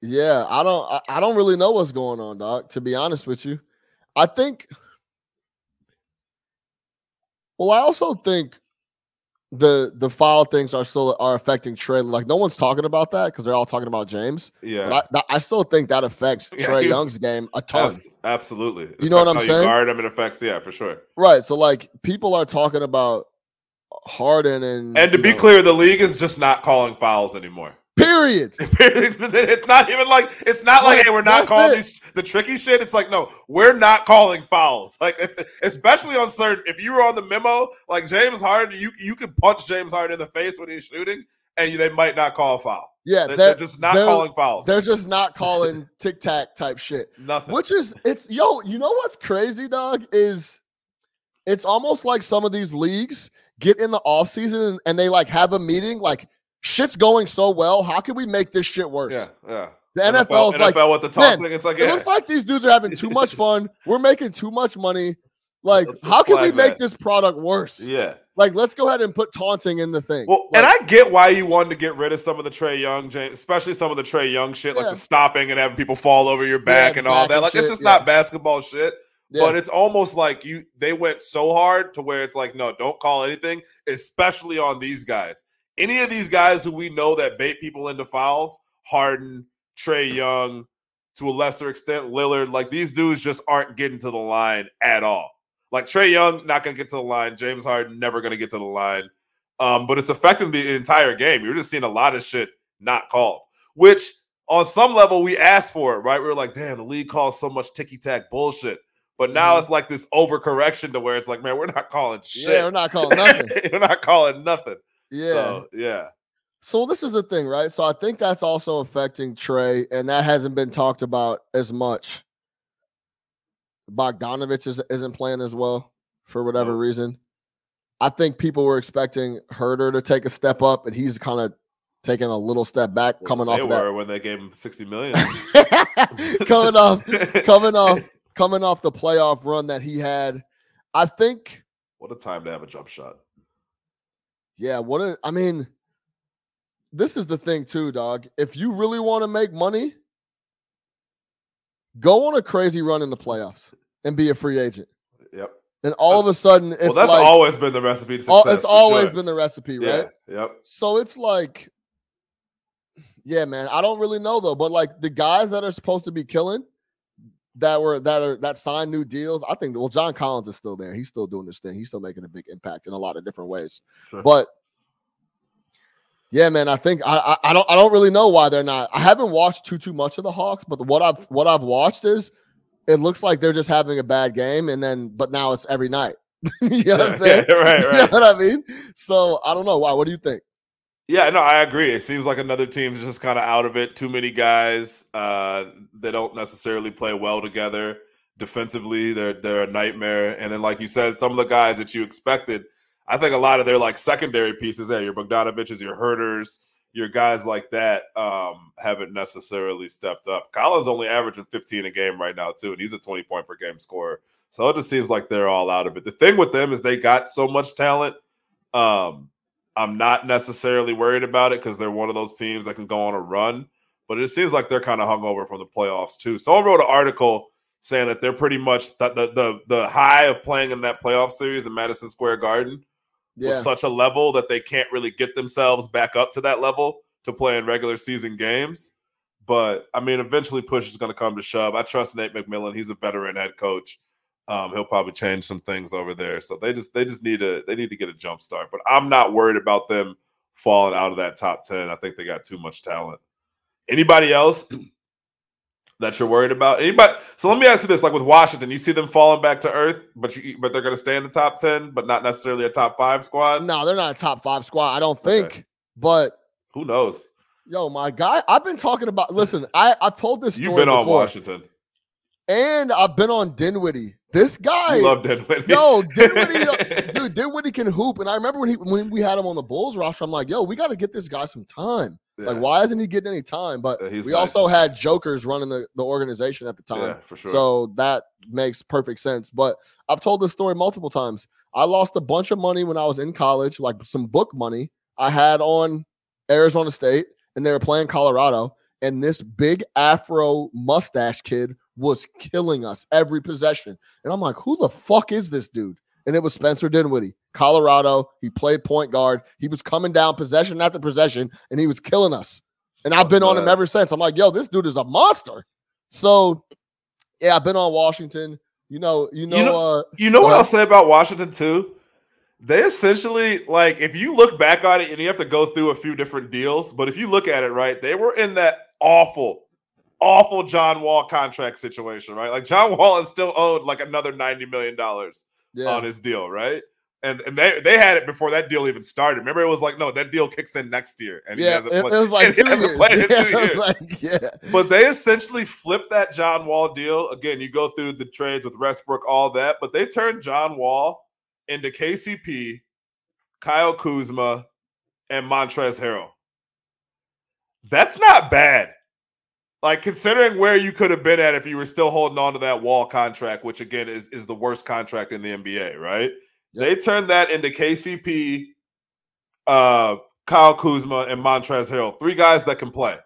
Speaker 1: yeah, I don't I, I don't really know what's going on, doc. To be honest with you, I think. Well, I also think the the foul things are still are affecting Trae. Like no one's talking about that because they're all talking about James.
Speaker 3: Yeah,
Speaker 1: But I, I still think that affects
Speaker 3: Trae was-
Speaker 1: Young's game a ton.
Speaker 3: Abs- absolutely. It
Speaker 1: You know what I'm saying?
Speaker 3: Guard him. It affects. Yeah, for sure.
Speaker 1: Right. So like people are talking about Harden and
Speaker 3: And to be
Speaker 1: know,
Speaker 3: clear, the league is just not calling fouls anymore.
Speaker 1: Period.
Speaker 3: it's not even like it's not like
Speaker 1: Right,
Speaker 3: hey, we're not calling
Speaker 1: it.
Speaker 3: these the tricky shit. It's like no, we're not calling fouls. Like it's especially on certain. If you were on the memo, like James Harden, you you could punch James Harden in the face when he's shooting, and you, they might not call a foul.
Speaker 1: Yeah,
Speaker 3: They-
Speaker 1: they're,
Speaker 3: They're, just not
Speaker 1: they're-
Speaker 3: calling fouls.
Speaker 1: They're just not calling tic tac type shit.
Speaker 3: Nothing.
Speaker 1: Which is it's yo, you know what's crazy, dog? Is it's almost like some of these leagues get in the off season and, and they like have a meeting like shit's going so well. How can we make this shit worse?
Speaker 3: yeah, yeah.
Speaker 1: The NFL is like
Speaker 3: NFL with the
Speaker 1: man.
Speaker 3: It's like
Speaker 1: it looks like these dudes are having too much fun. We're making too much money. Like,
Speaker 3: Let's-
Speaker 1: how can we make
Speaker 3: that.
Speaker 1: this product worse?
Speaker 3: yeah.
Speaker 1: Like, let's go ahead and put taunting in the thing.
Speaker 3: Well,
Speaker 1: Like,
Speaker 3: and I get why you wanted to get rid of some of the Trae Young, James, especially some of the Trae Young shit, like the stopping and having people fall over your back
Speaker 1: Yeah,
Speaker 3: and all
Speaker 1: back
Speaker 3: that. Like it's
Speaker 1: shit,
Speaker 3: just
Speaker 1: yeah.
Speaker 3: not basketball shit.
Speaker 1: yeah.
Speaker 3: But it's almost like you they went so hard to where it's like, no, don't call anything, especially on these guys. Any of these guys who we know that bait people into fouls, Harden, Trae Young, to a lesser extent, Lillard, like these dudes just aren't getting to the line at all. Like Trae Young, not gonna get to the line. James Harden, never gonna get to the line. Um, but it's affecting the entire game. You're just seeing a lot of shit not called, which on some level we asked for it, right? We were like, damn, the league calls so much ticky tack bullshit. But now
Speaker 1: Mhm.
Speaker 3: it's like this overcorrection to where it's like, man, we're not calling shit.
Speaker 1: yeah, we're not calling nothing.
Speaker 3: we're not calling nothing.
Speaker 1: Yeah.
Speaker 3: So yeah.
Speaker 1: So this is the thing, right? So I think that's also affecting Trae, and that hasn't been talked about as much. Bogdanovich is, isn't playing as well for whatever reason. I think people were expecting Huerter to take a step up, and he's kind of taking a little step back, coming
Speaker 3: they
Speaker 1: off of
Speaker 3: were when they gave him 60 million.
Speaker 1: coming off, coming off, coming off the playoff run that he had. I think,
Speaker 3: What a time to have a jump shot.
Speaker 1: Yeah. What a, I mean, this is the thing too, dog. If you really want to make money, go on a crazy run in the playoffs and be a free agent.
Speaker 3: Yep.
Speaker 1: And all of a sudden, it's
Speaker 3: well, that's
Speaker 1: like
Speaker 3: always been the recipe to success.
Speaker 1: it's always
Speaker 3: sure.
Speaker 1: been the recipe,
Speaker 3: Yeah.
Speaker 1: right?
Speaker 3: Yep.
Speaker 1: So it's like, yeah, man. I don't really know though, but like the guys that are supposed to be killing, that were that are that signed new deals. I think well, John Collins is still there. He's still doing this thing. He's still making a big impact in a lot of different ways.
Speaker 3: Sure.
Speaker 1: But yeah, man, I think I, I I don't I don't really know why they're not. I haven't watched too too much of the Hawks, but what I've what I've watched is it looks like they're just having a bad game, and then but now it's every night. you know what I'm saying?
Speaker 3: Yeah, right,
Speaker 1: You know
Speaker 3: right.
Speaker 1: what I mean? So I don't know why. What do you think?
Speaker 3: Yeah, no, I agree. It seems like another team's just kind of out of it. Too many guys. Uh, they don't necessarily play well together. Defensively, they're they're a nightmare. And then, like you said, some of the guys that you expected, I think a lot of their like secondary pieces, yeah, your Bogdanoviches, your Huerters, your guys like that, um, haven't necessarily stepped up. Collins only averaging 15 a game right now, too, and he's a 20 point per game scorer. So it just seems like they're all out of it. The thing with them is they got so much talent. Um, I'm not necessarily worried about it because they're one of those teams that can go on a run, but it seems like they're kind of hungover from the playoffs too. Someone wrote an article saying that they're pretty much the the the, the high of playing in that playoff series in Madison Square Garden
Speaker 1: Yeah,
Speaker 3: was such a level that they can't really get themselves back up to that level to play in regular season games. But I mean, eventually push is going to come to shove. I trust Nate McMillan. He's a veteran head coach. Um, he'll probably change some things over there. So they just they just need to they need to get a jump start. But I'm not worried about them falling out of that top ten. I think they got too much talent. Anybody else that you're worried about? Anybody? So let me ask you this: like with Washington, you see them falling back to earth, but you, but they're going to stay in the top ten, but not necessarily a top five squad.
Speaker 1: No, they're not a top five squad. I don't
Speaker 3: Okay.
Speaker 1: think. But
Speaker 3: Who knows?
Speaker 1: yo, my guy, I've been talking about. Listen, I I've told this.
Speaker 3: You've been on Washington.
Speaker 1: and I've been on Dinwiddie. This guy,
Speaker 3: You love Dinwiddie.
Speaker 1: yo, Dinwiddie, dude, Dinwiddie can hoop. And I remember when he when we had him on the Bulls roster, I'm like, yo, we got to get this guy some time. Like, why isn't he getting any time? But
Speaker 3: Yeah,
Speaker 1: we
Speaker 3: nice.
Speaker 1: also had jokers running the, the organization at the time.
Speaker 3: Yeah, for sure.
Speaker 1: So that makes perfect sense. But I've told this story multiple times. I lost a bunch of money when I was in college, like some book money I had on Arizona State, and they were playing Colorado. And this big afro mustache kid was killing us every possession. And I'm like, who the fuck is this dude? And it was Spencer Dinwiddie, Colorado. He played point guard. He was coming down possession after possession, and he was killing us. And I've been on him ever since. I'm like, yo, this dude is a monster. So, yeah, I've been on Washington. You know, you know,
Speaker 3: know-
Speaker 1: uh,
Speaker 3: You know what I'll say about Washington too? They essentially like if you look back on it and you have to go through a few different deals, but if you look at it right, they were in that awful, awful John Wall contract situation, right? Like John Wall is still owed like another ninety million dollars
Speaker 1: yeah,
Speaker 3: on his deal, right? And and they they had it before that deal even started. Remember, it was like no, that deal kicks in next year, and
Speaker 1: yeah.
Speaker 3: hasn't
Speaker 1: It, it was like
Speaker 3: he
Speaker 1: two
Speaker 3: hasn't
Speaker 1: years.
Speaker 3: played in
Speaker 1: Yeah,
Speaker 3: two years.
Speaker 1: like, yeah,
Speaker 3: But they essentially flipped that John Wall deal. Again, you go through the trades with Westbrook, all that, but they turned John Wall into KCP, Kyle Kuzma, and Montrezl Harrell. That's not bad. Like considering where you could have been at if you were still holding on to that Wall contract, which again is, is the worst contract in the NBA, right? They turned that into KCP, uh, Kyle Kuzma, and Montrezl Harrell. Three guys that can play.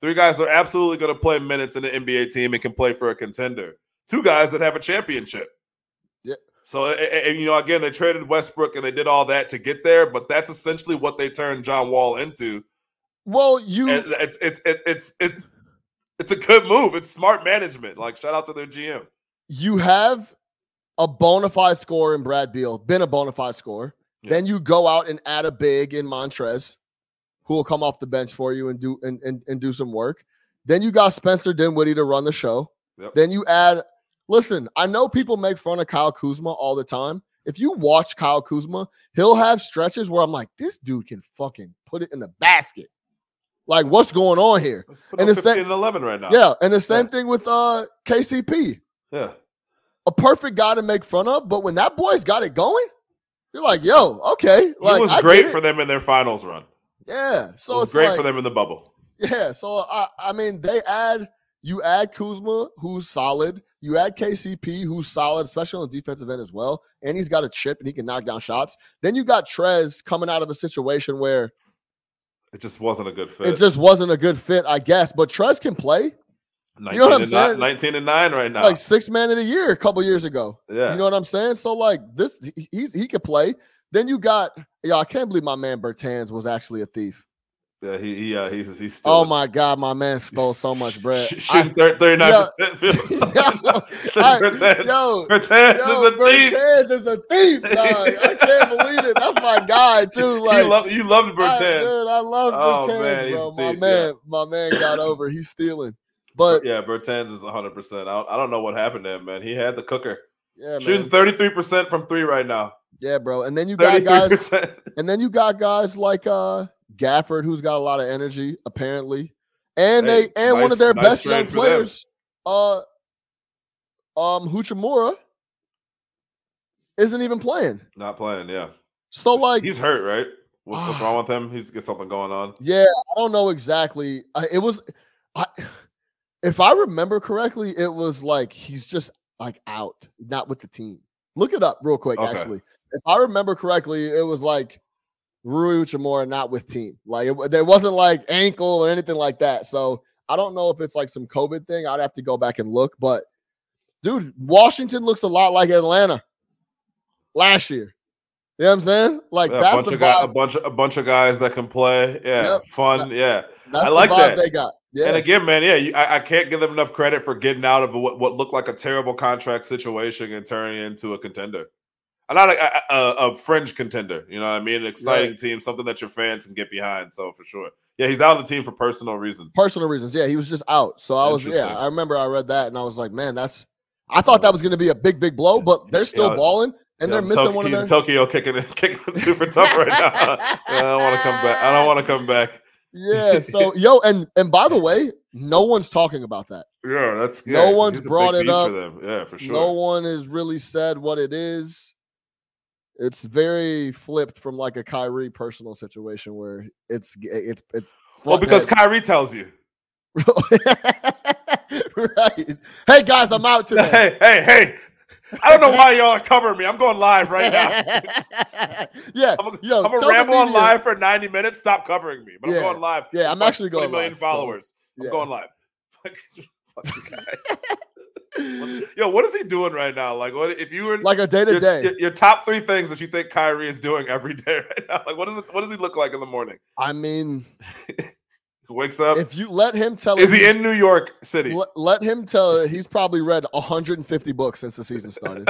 Speaker 3: Three guys that are absolutely going to play minutes in the NBA team and can play for a contender. Two guys that have a championship.
Speaker 1: Yeah.
Speaker 3: So, and, you know, again, they traded Westbrook and they did all that to get there, but that's essentially what they turned John Wall into.
Speaker 1: Well, you
Speaker 3: And it's it's it's it's it's it's a good move. It's smart management. Like shout out to their GM.
Speaker 1: you have a bona fide scorer in Brad Beal, been a bona fide scorer.
Speaker 3: Yeah.
Speaker 1: Then you go out and add a big in Montrezl, who will come off the bench for you and do and, and, and do some work. Then you got Spencer Dinwiddie to run the show.
Speaker 3: Yep.
Speaker 1: Then you add, listen, I know people make fun of Kyle Kuzma all the time. If you watch Kyle Kuzma, he'll have stretches where I'm like, this dude can fucking put it in the basket. Like, what's going on here? And the
Speaker 3: 15
Speaker 1: sec-
Speaker 3: and 11 right now.
Speaker 1: Yeah. And the same
Speaker 3: Yeah.
Speaker 1: thing with uh KCP.
Speaker 3: Yeah.
Speaker 1: a perfect guy to make fun of, but when that boy's got it going, you're like, yo, okay. Like,
Speaker 3: he was
Speaker 1: I
Speaker 3: great for them in their finals run.
Speaker 1: Yeah. So
Speaker 3: it
Speaker 1: it's
Speaker 3: great
Speaker 1: like,
Speaker 3: for them in the bubble.
Speaker 1: Yeah. So I, I mean, they add you add Kuzma, who's solid. You add KCP, who's solid, especially on the defensive end as well. And he's got a chip and he can knock down shots. Then you got Trez coming out of a situation where
Speaker 3: It just wasn't a good fit.
Speaker 1: it just wasn't a good fit, I guess. But Trez can play
Speaker 3: 19,
Speaker 1: know what I'm
Speaker 3: and nine,
Speaker 1: saying?
Speaker 3: 19 and 9 right now.
Speaker 1: like six man in a year a couple years ago.
Speaker 3: yeah.
Speaker 1: You know what I'm saying? So like this, he- he could play. Then you got, yeah, I can't believe my man Bertans was actually a thief.
Speaker 3: Yeah, he, he uh, he's he's still
Speaker 1: Oh my god, my man stole so much bread.
Speaker 3: Sh- shooting 39% field.
Speaker 1: I-
Speaker 3: Bertans,
Speaker 1: yo,
Speaker 3: Bertans
Speaker 1: yo,
Speaker 3: is a thief.
Speaker 1: Bertans is a thief, dog. I can't believe it. That's my guy too. Like,
Speaker 3: you love you loved
Speaker 1: I,
Speaker 3: Bertans.
Speaker 1: dude, I love
Speaker 3: Oh,
Speaker 1: Bertans,
Speaker 3: man,
Speaker 1: bro. My
Speaker 3: thief,
Speaker 1: man,
Speaker 3: yeah.
Speaker 1: my man got over. He's stealing, but
Speaker 3: yeah, Bertans is 100%. I don't, know what happened to him, man. He had the cooker.
Speaker 1: yeah,
Speaker 3: Shooting 33% from 3 right now.
Speaker 1: yeah, bro. And then you got guys.
Speaker 3: 33%.
Speaker 1: And then you got guys like uh Gafford, who's got a lot of energy, apparently. And
Speaker 3: Hey,
Speaker 1: they and one of their
Speaker 3: nice
Speaker 1: best young players, uh um Hachimura, isn't even playing.
Speaker 3: Not playing, yeah.
Speaker 1: So like
Speaker 3: he's hurt, right? What's, what's
Speaker 1: Ah.
Speaker 3: wrong with him? He's got something going on.
Speaker 1: yeah, I don't know exactly. I, it was I if I remember correctly, it was like he's just like out, not with the team. Look it up real quick,
Speaker 3: Okay.
Speaker 1: actually. If I remember correctly, it was like Rui Hachimura not with team. Like it, there wasn't like ankle or anything like that. So I don't know if it's like some COVID thing. I'd have to go back and look. But dude, Washington looks a lot like Atlanta last year. You know what I'm saying? Like
Speaker 3: Yeah, a
Speaker 1: that's
Speaker 3: bunch
Speaker 1: the
Speaker 3: of guys, a bunch of a bunch of guys that can play. Yeah,
Speaker 1: Yep.
Speaker 3: fun. Yeah,
Speaker 1: That's
Speaker 3: I like that.
Speaker 1: they got. Yeah.
Speaker 3: and again, man, yeah, you, I, I can't give them enough credit for getting out of what, what looked like a terrible contract situation and turning into a contender. Not a, a, a, uh, uh, uh, fringe contender. You know what I mean? An exciting right. team, something that your fans can get behind. So for sure, yeah, he's out of the team for personal reasons.
Speaker 1: Personal reasons, yeah, he was just out. So I was, yeah, I remember I read that and I was like, man, that's. I thought that was going to be a big, big blow, but they're still yeah. balling and they're missing
Speaker 3: Tokyo,
Speaker 1: one of their
Speaker 3: Tokyo kicking it, kicking it super tough right now. I don't want to come back. I don't want to come back.
Speaker 1: Yeah. So yo, and and by the way, no one's talking about that.
Speaker 3: Yeah, that's
Speaker 1: yeah, no one's brought it up.
Speaker 3: For them. Yeah, for sure.
Speaker 1: No one has really said what it is. It's very flipped from like a Kyrie personal situation where it's eh, it's it's
Speaker 3: well because head. Kyrie tells you.
Speaker 1: right. Hey guys, I'm out today.
Speaker 3: Hey, hey, hey. I don't know why y'all are covering me. I'm going live right now.
Speaker 1: yeah,
Speaker 3: I'm, yo, I'm gonna ramble on live for 90 minutes. Stop covering me. But yeah. I'm going live.
Speaker 1: Yeah, I'm actually going
Speaker 3: million
Speaker 1: live,
Speaker 3: followers. So, yeah. I'm going live. Yo, what is he doing right now? Like, what if you were
Speaker 1: like a day to day?
Speaker 3: Your top three things that you think Kyrie is doing every day right now. Like, what is it? What does he look like in the morning?
Speaker 1: I mean,
Speaker 3: wakes up.
Speaker 1: If you let him tell,
Speaker 3: is he in New York City?
Speaker 1: Let, let him tell. He's probably read 150 books since the season started.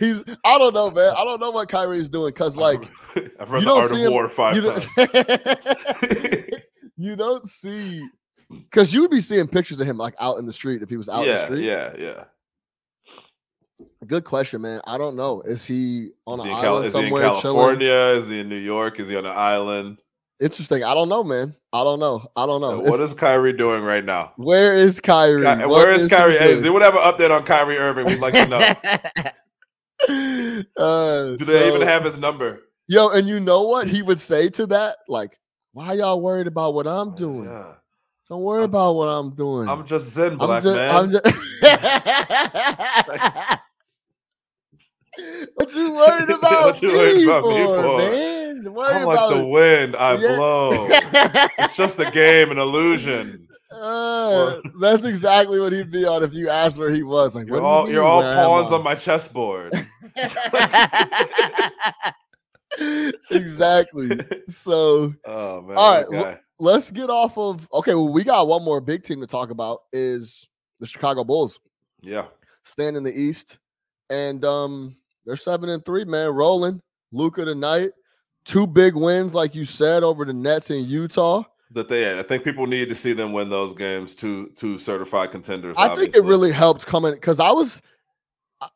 Speaker 1: he's. I don't know, man. I don't know what Kyrie's doing because, like,
Speaker 3: I've read the Art of him, War five
Speaker 1: you
Speaker 3: times.
Speaker 1: you don't see because you would be seeing pictures of him like out in the street if he was out
Speaker 3: yeah,
Speaker 1: in the street.
Speaker 3: Yeah, yeah.
Speaker 1: Good question, man. I don't know. Is he on
Speaker 3: is
Speaker 1: an
Speaker 3: he
Speaker 1: island
Speaker 3: Cal- is
Speaker 1: somewhere?
Speaker 3: He in California? Chilling? Is he in New York? Is he on an island?
Speaker 1: Interesting. I don't know, man. I don't know. I don't know.
Speaker 3: What is Kyrie doing right now?
Speaker 1: Where is Kyrie?
Speaker 3: Ky- where is, is Kyrie? Hey, do whatever update on Kyrie Irving. We'd like to know.
Speaker 1: uh,
Speaker 3: do they so, even have his number?
Speaker 1: Yo, and you know what he would say to that? Like, why y'all worried about what I'm doing?
Speaker 3: Yeah.
Speaker 1: Don't worry I'm, about what I'm doing.
Speaker 3: I'm just Zen, black
Speaker 1: just,
Speaker 3: man.
Speaker 1: Just... what you worried about, you worried about me for, man? Worried
Speaker 3: I'm
Speaker 1: about...
Speaker 3: like the wind. I yeah. blow. it's just a game, an illusion.
Speaker 1: Uh, that's exactly what he'd be on if you asked where he was. Like,
Speaker 3: you're all, you are all pawns on my chessboard.
Speaker 1: exactly. So,
Speaker 3: oh man.
Speaker 1: All right. Okay let's get off of okay. Well, we got one more big team to talk about is the Chicago Bulls.
Speaker 3: Yeah,
Speaker 1: stand in the East, and um, they're seven and three, man, rolling. Luka tonight, two big wins, like you said, over the Nets in Utah.
Speaker 3: That they, I think people need to see them win those games. Two, two certified contenders.
Speaker 1: I obviously. think it really helped coming because I was,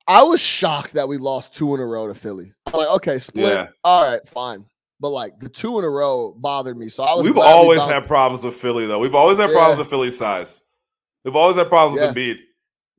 Speaker 1: I was shocked that we lost two in a row to Philly. I'm like, okay, split. Yeah. All right, fine. But like the two in a row bothered me. So I was.
Speaker 3: We've always had problems with Philly, though. We've always had yeah. problems with Philly's size. We've always had problems yeah. with Embiid.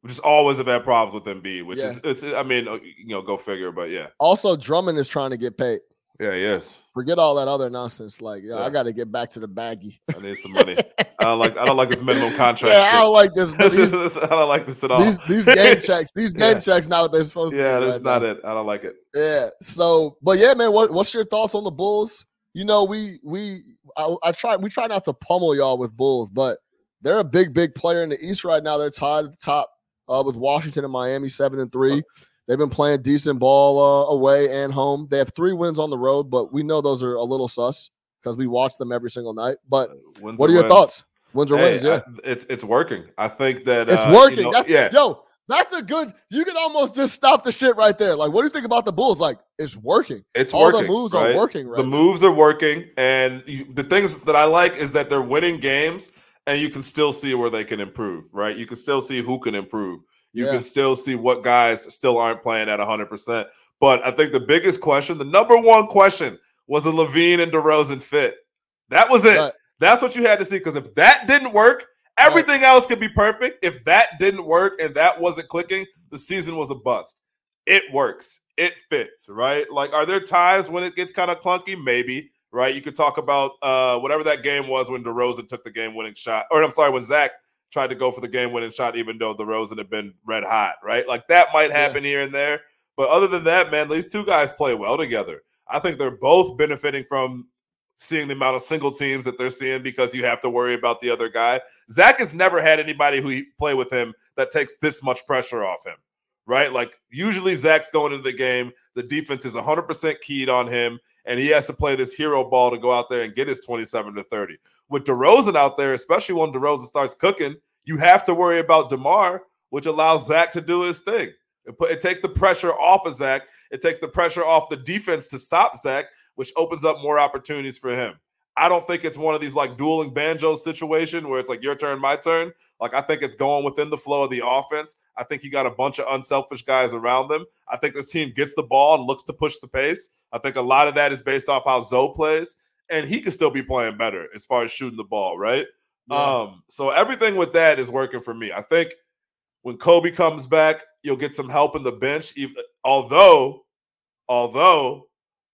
Speaker 3: We just always have had problems with Embiid, which yeah. is, it's, I mean, uh, you know, go figure. But yeah.
Speaker 1: Also, Drummond is trying to get paid.
Speaker 3: Yeah, yes.
Speaker 1: Forget all that other nonsense. Like, yeah, I got to get back to the baggy.
Speaker 3: I need some money. I don't like. I don't like this minimum contract.
Speaker 1: Yeah, I don't like this.
Speaker 3: These, I don't like this at all.
Speaker 1: These, these game checks. These game yeah. checks. Not what they're supposed
Speaker 3: yeah,
Speaker 1: to.
Speaker 3: Yeah, that's not now. it. I don't like it.
Speaker 1: Yeah. So, but yeah, man. What, what's your thoughts on the Bulls? you know, we we I, I, try we try not to pummel y'all with Bulls, but they're a big big player in the East right now. They're tied at the top uh, with Washington and Miami, seven and three. They've been playing decent ball uh, away and home. They have three wins on the road, but we know those are a little sus because we watch them every single night. But uh, wins what are your wins. thoughts? Wins or hey, wins? Yeah,
Speaker 3: I, it's it's working. I think that
Speaker 1: it's
Speaker 3: uh,
Speaker 1: working.
Speaker 3: You know, yeah,
Speaker 1: yo, that's a good. You can almost just stop the shit right there. Like, what do you think about the Bulls? Like, it's working.
Speaker 3: It's
Speaker 1: all
Speaker 3: working,
Speaker 1: the moves
Speaker 3: right?
Speaker 1: are working. Right
Speaker 3: the
Speaker 1: now.
Speaker 3: moves are working, and you, the things that I like is that they're winning games, and you can still see where they can improve. Right? You can still see who can improve. You yeah. can still see what guys still aren't playing at 100. percent But I think the biggest question, the number one question, was the LaVine and DeRozan fit. That was it. Right. That's what you had to see. Because if that didn't work, Everything else could be perfect. If that didn't work and that wasn't clicking, the season was a bust. It works. It fits, right? Like, are there times when it gets kind of clunky? Maybe, right? You could talk about uh, whatever that game was when DeRozan took the game winning shot, or I'm sorry, when Zach tried to go for the game winning shot, even though the DeRozan had been red hot, right? Like that might happen yeah. here and there. But other than that, man, these two guys play well together. I think they're both benefiting from seeing the amount of single teams that they're seeing because you have to worry about the other guy. Zach has never had anybody who play with him that takes this much pressure off him, right? Like usually Zach's going into the game, the defense is 100% keyed on him, and he has to play this hero ball to go out there and get his 27 to 30. With DeRozan out there, especially when DeRozan starts cooking, you have to worry about DeMar, which allows Zach to do his thing. It put it takes the pressure off of Zach. It takes the pressure off the defense to stop Zach, which opens up more opportunities for him. I don't think it's one of these like dueling banjos situation where it's like your turn, my turn. Like I think it's going within the flow of the offense. I think you got a bunch of unselfish guys around them. I think this team gets the ball and looks to push the pace. I think a lot of that is based off how Zo plays, and he can still be playing better as far as shooting the ball, right?
Speaker 1: Yeah.
Speaker 3: Um, so everything with that is working for me. I think when Coby comes back, you'll get some help in the bench. Even although, although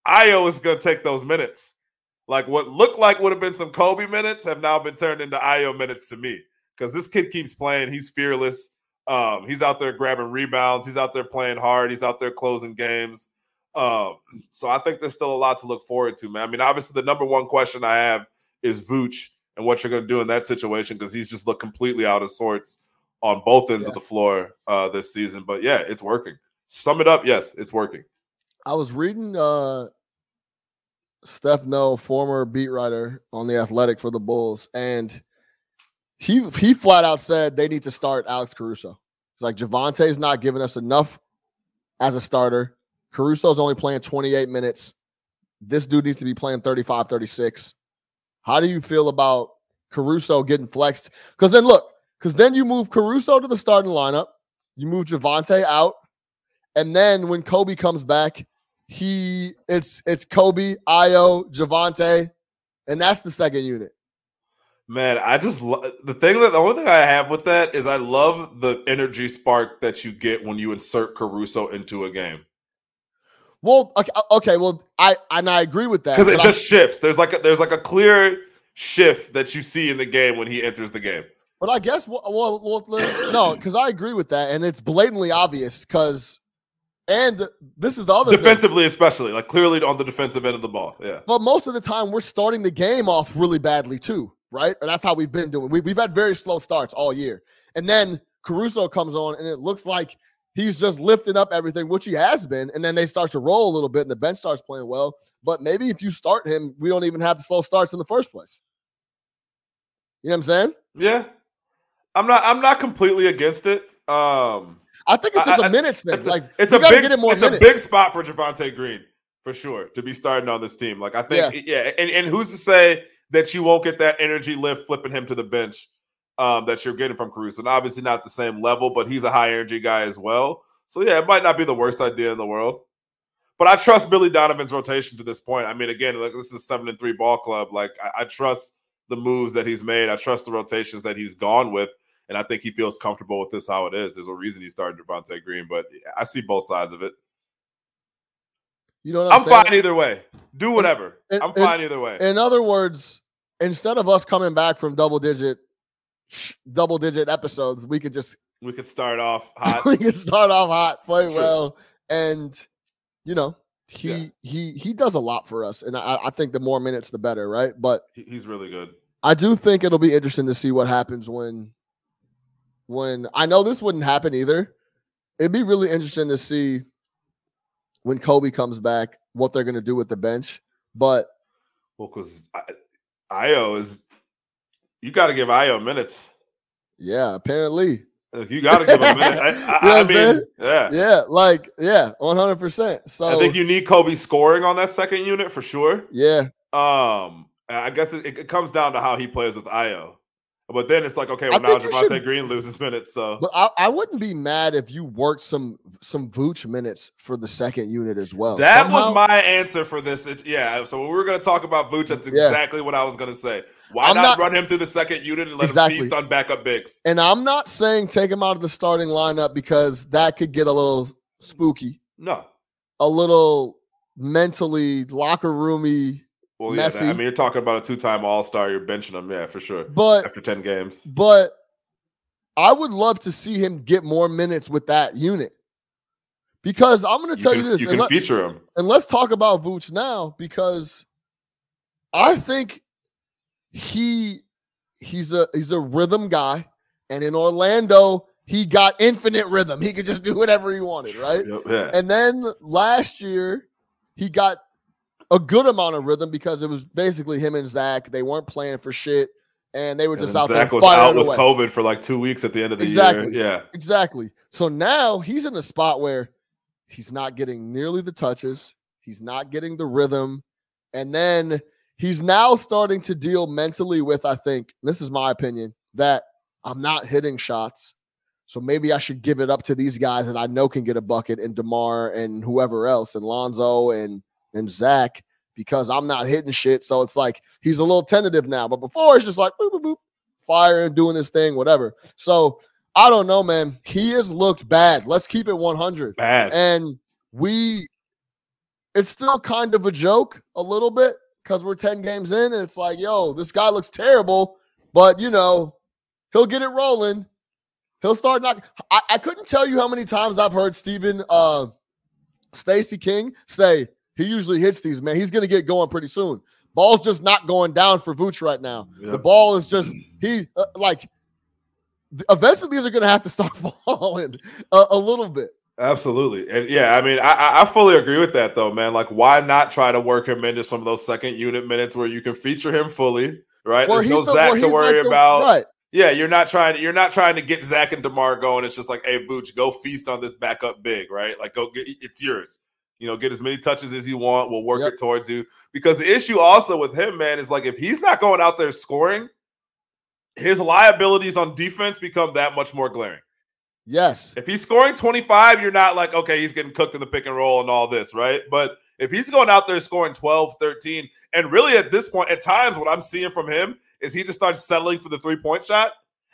Speaker 3: Ayo is going to take those minutes. Like what looked like would have been some Coby minutes have now been turned into Ayo minutes to me because this kid keeps playing. He's fearless. Um, he's out there grabbing rebounds. He's out there playing hard. He's out there closing games. Um, so I think there's still a lot to look forward to, man. I mean, obviously, the number one question I have is Vooch and what you're going to do in that situation because he's just looked completely out of sorts on both ends
Speaker 1: Yeah.
Speaker 3: of the floor uh, this season. But yeah, it's working. Sum it up, yes, it's working.
Speaker 1: I was reading uh Steph No, former beat writer on the Athletic for the Bulls, and he he flat out said they need to start Alex Caruso. He's like Javonte's not giving us enough as a starter. Caruso's only playing 28 minutes. This dude needs to be playing 35, 36. How do you feel about Caruso getting flexed? Because then look, because then you move Caruso to the starting lineup, you move Javante out, and then when Coby comes back, he it's it's Coby, Ayo, Javonte, and that's the second unit.
Speaker 3: Man, I just lo- the thing that the only thing I have with that is I love the energy spark that you get when you insert Caruso into a game
Speaker 1: Well, okay, uh, okay well, I and I agree with that
Speaker 3: because it
Speaker 1: but I-
Speaker 3: just shifts. There's like a, there's like a clear shift that you see in the game when he enters the game.
Speaker 1: But I guess well, well, well no, because I agree with that, and it's blatantly obvious. Because, and this is the other thing.
Speaker 3: Defensively, especially like clearly on the defensive end of the ball. Yeah,
Speaker 1: But most of the time, we're starting the game off really badly too, right? And that's how we've been doing. We, we've had very slow starts all year, and then Caruso comes on, and it looks like he's just lifting up everything, which he has been. And then they start to roll a little bit, and the bench starts playing well. But maybe if you start him, we don't even have the slow starts in the first place. You know what I'm saying?
Speaker 3: yeah. I'm not I'm not completely against it. Um,
Speaker 1: I think it's just
Speaker 3: I-
Speaker 1: a minutes thing.
Speaker 3: it's a,
Speaker 1: like
Speaker 3: it's a big
Speaker 1: get more
Speaker 3: it's
Speaker 1: minutes.
Speaker 3: a big spot for Javonte Green for sure to be starting on this team. Like I think yeah, and, and who's to say that you won't get that energy lift flipping him to the bench um, that you're getting from Caruso. And obviously not the same level, but he's a high energy guy as well. So yeah, it might not be the worst idea in the world. But I trust Billy Donovan's rotation to this point. I mean, again, like this is a seven and three ball club. Like I, I trust the moves that he's made. I trust the rotations that he's gone with. And I think he feels comfortable with this how it is. There's a reason he started Devontae Green, but I see both sides of it.
Speaker 1: You know what I'm,
Speaker 3: I'm fine either way. Do whatever.
Speaker 1: and-
Speaker 3: I'm fine either way.
Speaker 1: In other words, instead of us coming back from double digit, double digit episodes, we could just
Speaker 3: we could start off hot.
Speaker 1: we could start off hot, play
Speaker 3: True.
Speaker 1: well, and you know he
Speaker 3: Yeah.
Speaker 1: he he does a lot for us, and I, I think the more minutes the better, right? But
Speaker 3: He's really good.
Speaker 1: I do think it'll be interesting to see what happens when when I know this wouldn't happen either. It'd be really interesting to see when Coby comes back what they're going to do with the bench. But
Speaker 3: Well, because Ayo is, you got to give Ayo minutes.
Speaker 1: yeah, apparently,
Speaker 3: You got to give him minutes. I, I,
Speaker 1: You know
Speaker 3: I mean,
Speaker 1: saying?
Speaker 3: yeah.
Speaker 1: yeah, like yeah, one hundred percent. So
Speaker 3: I think you need Coby scoring on that second unit for sure.
Speaker 1: yeah,
Speaker 3: Um, I guess it, it comes down to how he plays with Ayo. But then it's like, okay, well now Javonte
Speaker 1: should-
Speaker 3: Green loses minutes, so
Speaker 1: but I, I wouldn't be mad if you worked some some Vooch minutes for the second unit as well.
Speaker 3: that
Speaker 1: Somehow-
Speaker 3: was my answer for this. It's, yeah, so when we were going to talk about Vooch, that's
Speaker 1: Yeah.
Speaker 3: exactly what I was going to say. Why not,
Speaker 1: not-
Speaker 3: run him through the second unit and let
Speaker 1: Exactly.
Speaker 3: him feast on backup bigs?
Speaker 1: And I'm not saying take him out of the starting lineup because that could get a little spooky,
Speaker 3: No.
Speaker 1: a little mentally locker roomy.
Speaker 3: Well, yeah, I mean, you're talking about a two-time All-Star. You're benching him, yeah, for sure.
Speaker 1: But
Speaker 3: After ten games,
Speaker 1: but I would love to see him get more minutes with that unit. Because I'm going to
Speaker 3: you
Speaker 1: tell
Speaker 3: can,
Speaker 1: you this,
Speaker 3: you can
Speaker 1: let,
Speaker 3: feature him.
Speaker 1: and let's talk about Vooch now because I think he he's a he's a rhythm guy, and in Orlando he got infinite rhythm. He could just do whatever he wanted, right?
Speaker 3: Yep, yeah.
Speaker 1: And then last year, he got a good amount of rhythm because it was basically him and Zach. They weren't playing for shit. and they were just out
Speaker 3: Zach
Speaker 1: there
Speaker 3: was out with
Speaker 1: away.
Speaker 3: COVID for like two weeks at the end of the
Speaker 1: Exactly.
Speaker 3: year. Yeah.
Speaker 1: Exactly. So now he's in a spot where he's not getting nearly the touches, he's not getting the rhythm, and then he's now starting to deal mentally with, I think, this is my opinion, that I'm not hitting shots. So maybe I should give it up to these guys that I know can get a bucket and DeMar and whoever else and Lonzo and and Zach because I'm not hitting shit. So it's like he's a little tentative now. But before it's just like boop, boop, boop, fire and doing his thing, whatever. So I don't know, man. He has looked bad. Let's keep it 100.
Speaker 3: Bad.
Speaker 1: And we, it's still kind of a joke a little bit because we're 10 games in and it's like, yo, this guy looks terrible, but you know, he'll get it rolling. He'll start not. I, I couldn't tell you how many times I've heard Stephen uh Stacy King say he usually hits these, man. He's gonna get going pretty soon. Ball's just not going down for Vooch right now. The ball is just he uh, like eventually these are gonna have to start falling a, a little bit.
Speaker 3: Absolutely. And yeah, I mean, I, I- fully agree with that though, man. Like, why not try to work him into some of those second unit minutes where you can feature him fully, right?
Speaker 1: Where
Speaker 3: There's no
Speaker 1: the-
Speaker 3: Zach to worry
Speaker 1: like the-
Speaker 3: about.
Speaker 1: right.
Speaker 3: Yeah, you're not trying. You're not trying to get Zach and Demar going. It's just like, hey, Vooch, go feast on this backup big, right? Like, go get it's yours. You know, get as many touches as you want. We'll work
Speaker 1: Yep.
Speaker 3: it towards you. Because the issue also with him, man, is like if he's not going out there scoring, his liabilities on defense become that much more glaring.
Speaker 1: Yes.
Speaker 3: If he's scoring 25, you're not like, okay, he's getting cooked in the pick and roll and all this, right? But if he's going out there scoring 12, 13, and really at this point, at times, what I'm seeing from him is he just starts settling for the three point shot.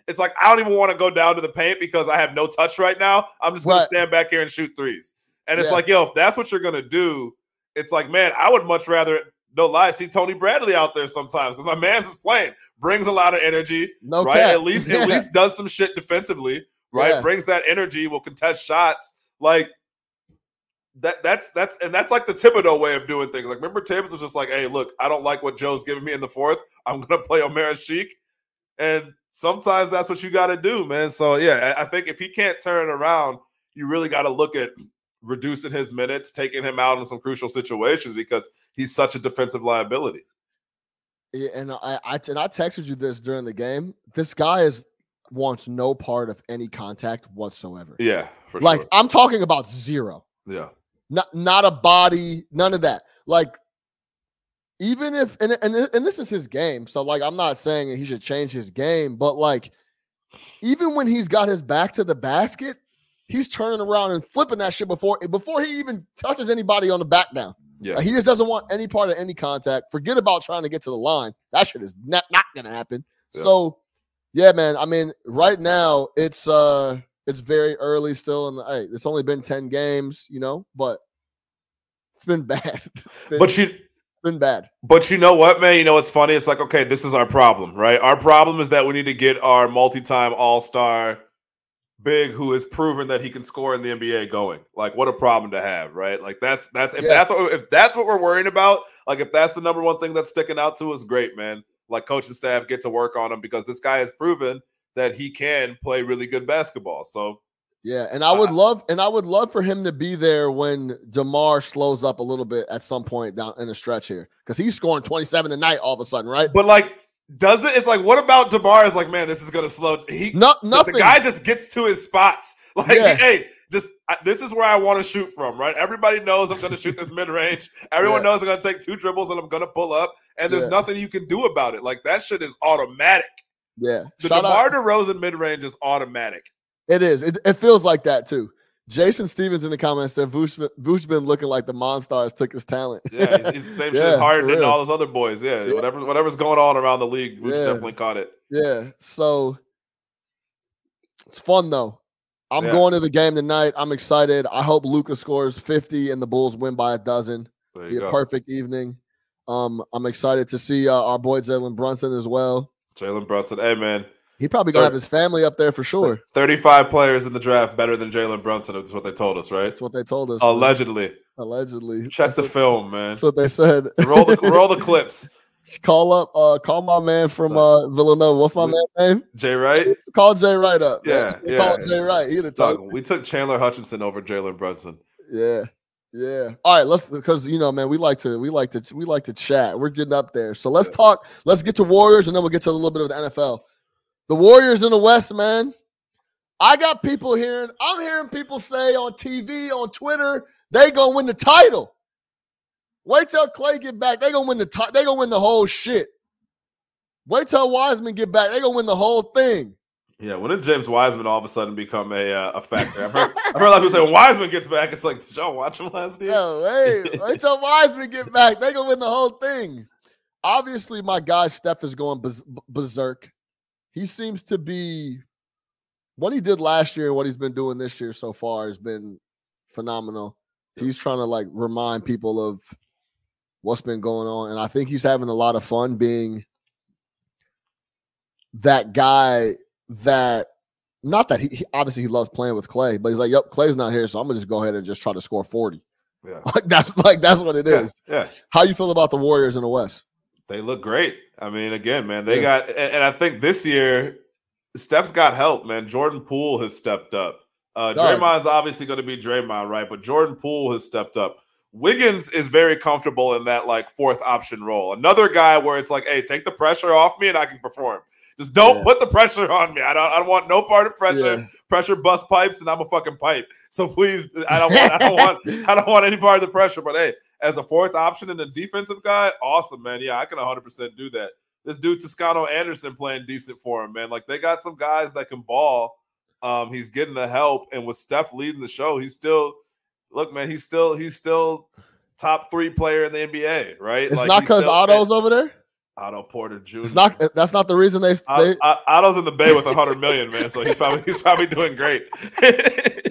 Speaker 3: It's like, I don't even want to go down to the paint because I have no touch right now. I'm just going
Speaker 1: Right.
Speaker 3: to stand back here and shoot threes. And it's
Speaker 1: Yeah.
Speaker 3: like, yo, if that's what you're going to do, it's like, man, I would much rather, no lie, see Tony Bradley out there sometimes because my man's is playing, brings a lot of energy
Speaker 1: No
Speaker 3: right?
Speaker 1: cap.
Speaker 3: At least
Speaker 1: Yeah.
Speaker 3: at least does some shit defensively, right?
Speaker 1: Yeah.
Speaker 3: Brings that energy, will contest shots. Like that that's that's and that's like the Thibodeau way of doing things. Like remember Thibs was just like, hey, look, I don't like what Joe's giving me in the fourth. I'm gonna play Omer Asik. And sometimes that's what you gotta do, man. So yeah, I I think if he can't turn it around, you really gotta look at reducing his minutes, taking him out in some crucial situations because he's such a defensive liability.
Speaker 1: Yeah, and I, I and I texted you this during the game. This guy is wants no part of any contact whatsoever.
Speaker 3: Yeah, for
Speaker 1: like
Speaker 3: sure.
Speaker 1: I'm talking about zero.
Speaker 3: Yeah.
Speaker 1: Not not a body, none of that. Like even if and and and this is his game, so like I'm not saying he should change his game, but like even when he's got his back to the basket, he's turning around and flipping that shit before before he even touches anybody on the back down.
Speaker 3: Yeah.
Speaker 1: Like, he just doesn't want any part of any contact. Forget about trying to get to the line. That shit is not, not gonna happen.
Speaker 3: Yeah.
Speaker 1: So yeah, man. I mean, right now it's uh it's very early still in the hey, it's only been 10 games, you know, but it's been bad. It's been,
Speaker 3: But you
Speaker 1: been bad.
Speaker 3: But you know what, man? You know what's funny? It's like, okay, this is our problem, right? Our problem is that we need to get our multi-time all-star big who has proven that he can score in the NBA going. Like, what a problem to have, right? Like that's that's if
Speaker 1: Yeah.
Speaker 3: that's what if that's what we're worrying about, like if that's the number one thing that's sticking out to us, great, man. Like coaching staff get to work on him because this guy has proven that he can play really good basketball. So
Speaker 1: Yeah, and I would
Speaker 3: Uh,
Speaker 1: love and I would love for him to be there when DeMar slows up a little bit at some point down in a stretch here because he's scoring 27 tonight all of a sudden, right?
Speaker 3: but like does it? It's like, what about DeMar? Is like, man, this is gonna slow. He
Speaker 1: No, nothing.
Speaker 3: The guy just gets to his spots. Like,
Speaker 1: Yeah.
Speaker 3: hey, just I, this is where I want to shoot from, right? Everybody knows I'm going to shoot this mid range. Everyone
Speaker 1: Yeah.
Speaker 3: knows I'm going to take two dribbles and I'm going to pull up, and there's
Speaker 1: Yeah.
Speaker 3: nothing you can do about it. Like that shit is automatic.
Speaker 1: yeah,
Speaker 3: The
Speaker 1: Shout
Speaker 3: DeMar
Speaker 1: out.
Speaker 3: DeRozan mid range is automatic.
Speaker 1: It is. It, it feels like that too. Jason Stevens in the comments said Vooch, been- Vooch been looking like the Monstars took his talent.
Speaker 3: Yeah, he's, he's the same shit
Speaker 1: Yeah, for
Speaker 3: and
Speaker 1: real.
Speaker 3: all those other boys. Yeah,
Speaker 1: Yeah.
Speaker 3: whatever whatever's going on around the league, Vooch
Speaker 1: Yeah.
Speaker 3: definitely caught it.
Speaker 1: Yeah. So it's fun though. I'm
Speaker 3: Yeah.
Speaker 1: going to the game tonight. I'm excited. I hope Luka scores 50 and the Bulls win by a dozen. Be
Speaker 3: you
Speaker 1: a perfect evening. Um, I'm excited to see uh, our boy Jalen Brunson as well.
Speaker 3: Jalen Brunson. Hey man,
Speaker 1: He probably gonna have his family up there for sure.
Speaker 3: 35 players in the draft better than Jalen Brunson. That's what they told us, right?
Speaker 1: That's what they told us. man.
Speaker 3: Allegedly.
Speaker 1: Allegedly.
Speaker 3: Check
Speaker 1: That's
Speaker 3: the
Speaker 1: what,
Speaker 3: film, man.
Speaker 1: That's what they said.
Speaker 3: Roll the roll the clips.
Speaker 1: call up. Uh, call my man from uh Villanova. What's my man's name?
Speaker 3: Jay Wright.
Speaker 1: Call Jay Wright up.
Speaker 3: Yeah,
Speaker 1: man. Call
Speaker 3: yeah.
Speaker 1: Jay Wright. He'd have
Speaker 3: we took Chandler Hutchison over Jalen Brunson.
Speaker 1: Yeah. Yeah. All right, let's because you know, man, we like to we like to we like to chat. We're getting up there. So let's talk. Let's get to Warriors and then we'll get to a little bit of the NFL. The Warriors in the West, man. I got people hearing, I'm hearing people say on TV, on Twitter, they gonna win the title. Wait till Clay get back. They gonna win the ti- they gonna win the whole shit. Wait till Wiseman get back. They gonna win the whole thing.
Speaker 3: Yeah, when did James Wiseman all of a sudden become a uh, a factor? I've heard, I've heard a lot of people say when Wiseman gets back, it's like, did y'all watch him last year?
Speaker 1: Yo, hey, wait till Wiseman get back. They gonna win the whole thing. Obviously, my guy Steph is going berserk. He seems to be what he did last year and what he's been doing this year so far has been phenomenal. He's trying to like remind people of what's been going on, and I think he's having a lot of fun being that guy that not that he, he- obviously he loves playing with Clay, but he's like, "Yep, Clay's not here, so I'm gonna just go ahead and just try to score 40."
Speaker 3: Yeah.
Speaker 1: Like that's like that's what it is.
Speaker 3: Yeah, yeah.
Speaker 1: How you feel about the Warriors in the West?
Speaker 3: They look great. I mean, again, man, they
Speaker 1: Yeah.
Speaker 3: got, and, I think this year, Steph's got help, man. Jordan Poole has stepped up. Uh,
Speaker 1: Dog.
Speaker 3: Draymond's obviously going to be Draymond, right? But Jordan Poole has stepped up. Wiggins is very comfortable in that like fourth option role. Another guy where it's like, hey, take the pressure off me and I can perform. Just don't
Speaker 1: Yeah.
Speaker 3: put the pressure on me. I don't. I don't want no part of pressure.
Speaker 1: Yeah.
Speaker 3: Pressure bust pipes, and I'm a fucking pipe. So please, I don't want. I don't want. I don't want any part of the pressure. But hey, as a fourth option and a defensive guy, awesome, man. Yeah, I can 100 percent do that. This dude Toscano Anderson playing decent for him, man. Like they got some guys that can ball. Um, he's getting the help, and with Steph leading the show, he's still look, man. He's still he's still top three player in the NBA, right?
Speaker 1: It's
Speaker 3: Like,
Speaker 1: not because Otto's over there.
Speaker 3: Otto Porter Jr.
Speaker 1: It's not. That's not the reason they. They
Speaker 3: Otto's in the Bay with a hundred million, man. So he's probably he's probably doing great.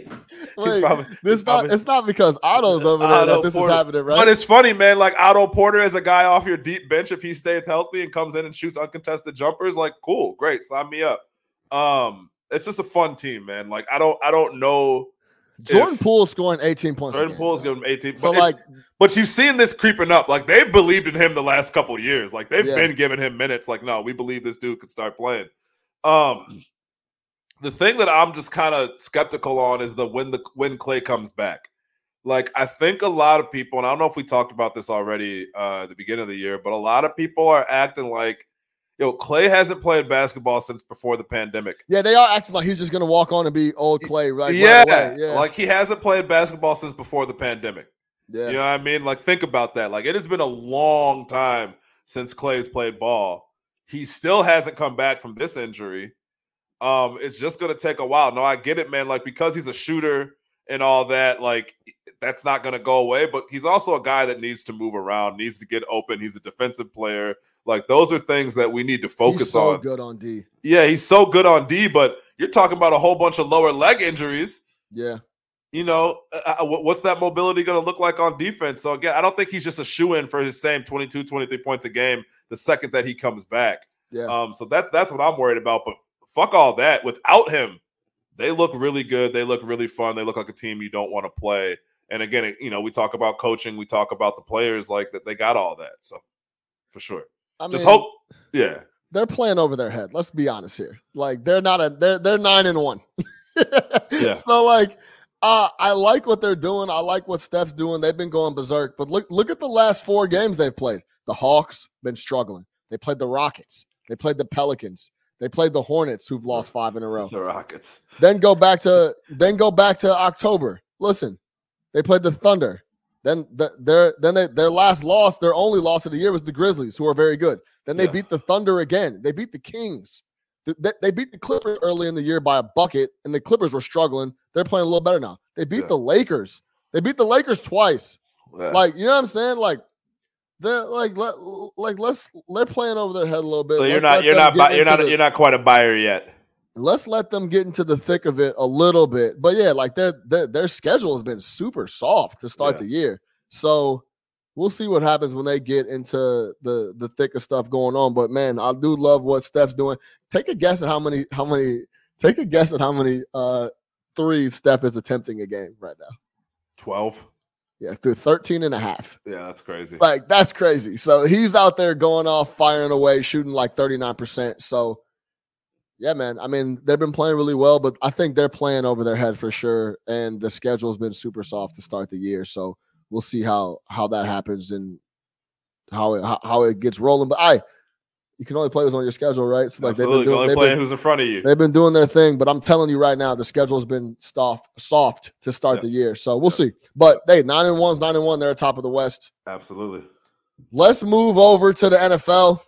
Speaker 1: wait,
Speaker 3: probably-
Speaker 1: this
Speaker 3: he's
Speaker 1: not.
Speaker 3: probably-
Speaker 1: It's not because Otto's over there
Speaker 3: Otto
Speaker 1: that this
Speaker 3: Porter.
Speaker 1: is happening, right?
Speaker 3: But it's funny, man. Like Otto Porter is a guy off your deep bench if he stays healthy and comes in and shoots uncontested jumpers. Like, cool, great, sign me up. Um, it's just a fun team, man. Like, I don't, I don't know.
Speaker 1: Jordan
Speaker 3: if-
Speaker 1: Poole scoring 18 points.
Speaker 3: Jordan
Speaker 1: game.
Speaker 3: Poole's giving him 18.
Speaker 1: So
Speaker 3: but
Speaker 1: like,
Speaker 3: but you've seen this creeping up. Like they've believed in him the last couple of years. Like they've
Speaker 1: Yeah.
Speaker 3: been giving him minutes. Like, no, we believe this dude could start playing. Um, the thing that I'm just kind of skeptical on is the when the when Clay comes back. Like I think a lot of people, and I don't know if we talked about this already uh, at the beginning of the year, but a lot of people are acting like, yo, Clay hasn't played basketball since before the pandemic.
Speaker 1: yeah, they are acting like he's just gonna walk on and be old Clay, right? right
Speaker 3: yeah,
Speaker 1: away. yeah,
Speaker 3: like he hasn't played basketball since before the pandemic.
Speaker 1: yeah.
Speaker 3: You know what I mean? Like, think about that. Like, it has been a long time since Clay's played ball. He still hasn't come back from this injury. Um, it's just gonna take a while. No, I get it, man. Like, because he's a shooter and all that, like that's not gonna go away. But he's also a guy that needs to move around, needs to get open. He's a defensive player. Like, those are things that we need to focus
Speaker 1: he's so
Speaker 3: on.
Speaker 1: good on D.
Speaker 3: Yeah, he's so good on D, but you're talking about a whole bunch of lower leg injuries
Speaker 1: Yeah,
Speaker 3: you know, uh, uh, what's that mobility going to look like on defense? So again, I don't think he's just a shoe in for his same 22, 23 points a game the second that he comes back.
Speaker 1: yeah.
Speaker 3: Um, so that's that's what I'm worried about. But fuck all that. Without him, they look really good. They look really fun. They look like a team you don't want to play. And again, you know, we talk about coaching, we talk about the players, like that they got all that. So for sure,
Speaker 1: I
Speaker 3: just
Speaker 1: mean,
Speaker 3: hope. Yeah,
Speaker 1: they're playing over their head. Let's be honest here. Like they're not a they're they're nine and one.
Speaker 3: Yeah.
Speaker 1: So like uh I like what they're doing. I like what Steph's doing. They've been going berserk. But look look at the last four games they've played. The Hawks been struggling. They played the Rockets. They played the Pelicans. They played the Hornets who've lost five in a row.
Speaker 3: the Rockets.
Speaker 1: Then go back to then go back to October. Listen, they played the Thunder. Then the, their then they, their last loss, their only loss of the year was the Grizzlies, who are very good. Then they
Speaker 3: Yeah.
Speaker 1: beat the Thunder again. They beat the Kings. Th- They, they beat the Clippers early in the year by a bucket, and the Clippers were struggling. They're playing a little better now. They beat
Speaker 3: Yeah.
Speaker 1: the Lakers. They beat the Lakers twice.
Speaker 3: Yeah.
Speaker 1: Like you know what I'm saying? Like they're like let, like let's they're playing over their head a little bit.
Speaker 3: so you're
Speaker 1: Let's
Speaker 3: not you're not bu- you're not
Speaker 1: the-
Speaker 3: you're not quite a buyer yet.
Speaker 1: let's let them get into the thick of it a little bit. But yeah, like their their, their schedule has been super soft to start
Speaker 3: Yeah.
Speaker 1: the year. So we'll see what happens when they get into the the thick of stuff going on. But man, I do love what Steph's doing. Take a guess at how many how many take a guess at how many uh threes Steph is attempting a game right now.
Speaker 3: Twelve.
Speaker 1: Yeah, through 13 and a half.
Speaker 3: Yeah, that's crazy.
Speaker 1: Like that's crazy. So he's out there going off, firing away, shooting like 39%. So yeah, man. I mean, they've been playing really well, but I think they're playing over their head for sure. And the schedule's been super soft to start the year. So we'll see how how that happens and how it how, how it gets rolling. But I, you can only play what's on your schedule, right? So like they've been doing,
Speaker 3: only
Speaker 1: they've
Speaker 3: playing
Speaker 1: been,
Speaker 3: who's in front of you.
Speaker 1: they've been doing their thing. But I'm telling you right now, the schedule's been soft soft to start the year. So we'll see. But hey, nine and one's nine and one. They're at top of the West.
Speaker 3: Absolutely.
Speaker 1: Let's move over to the NFL.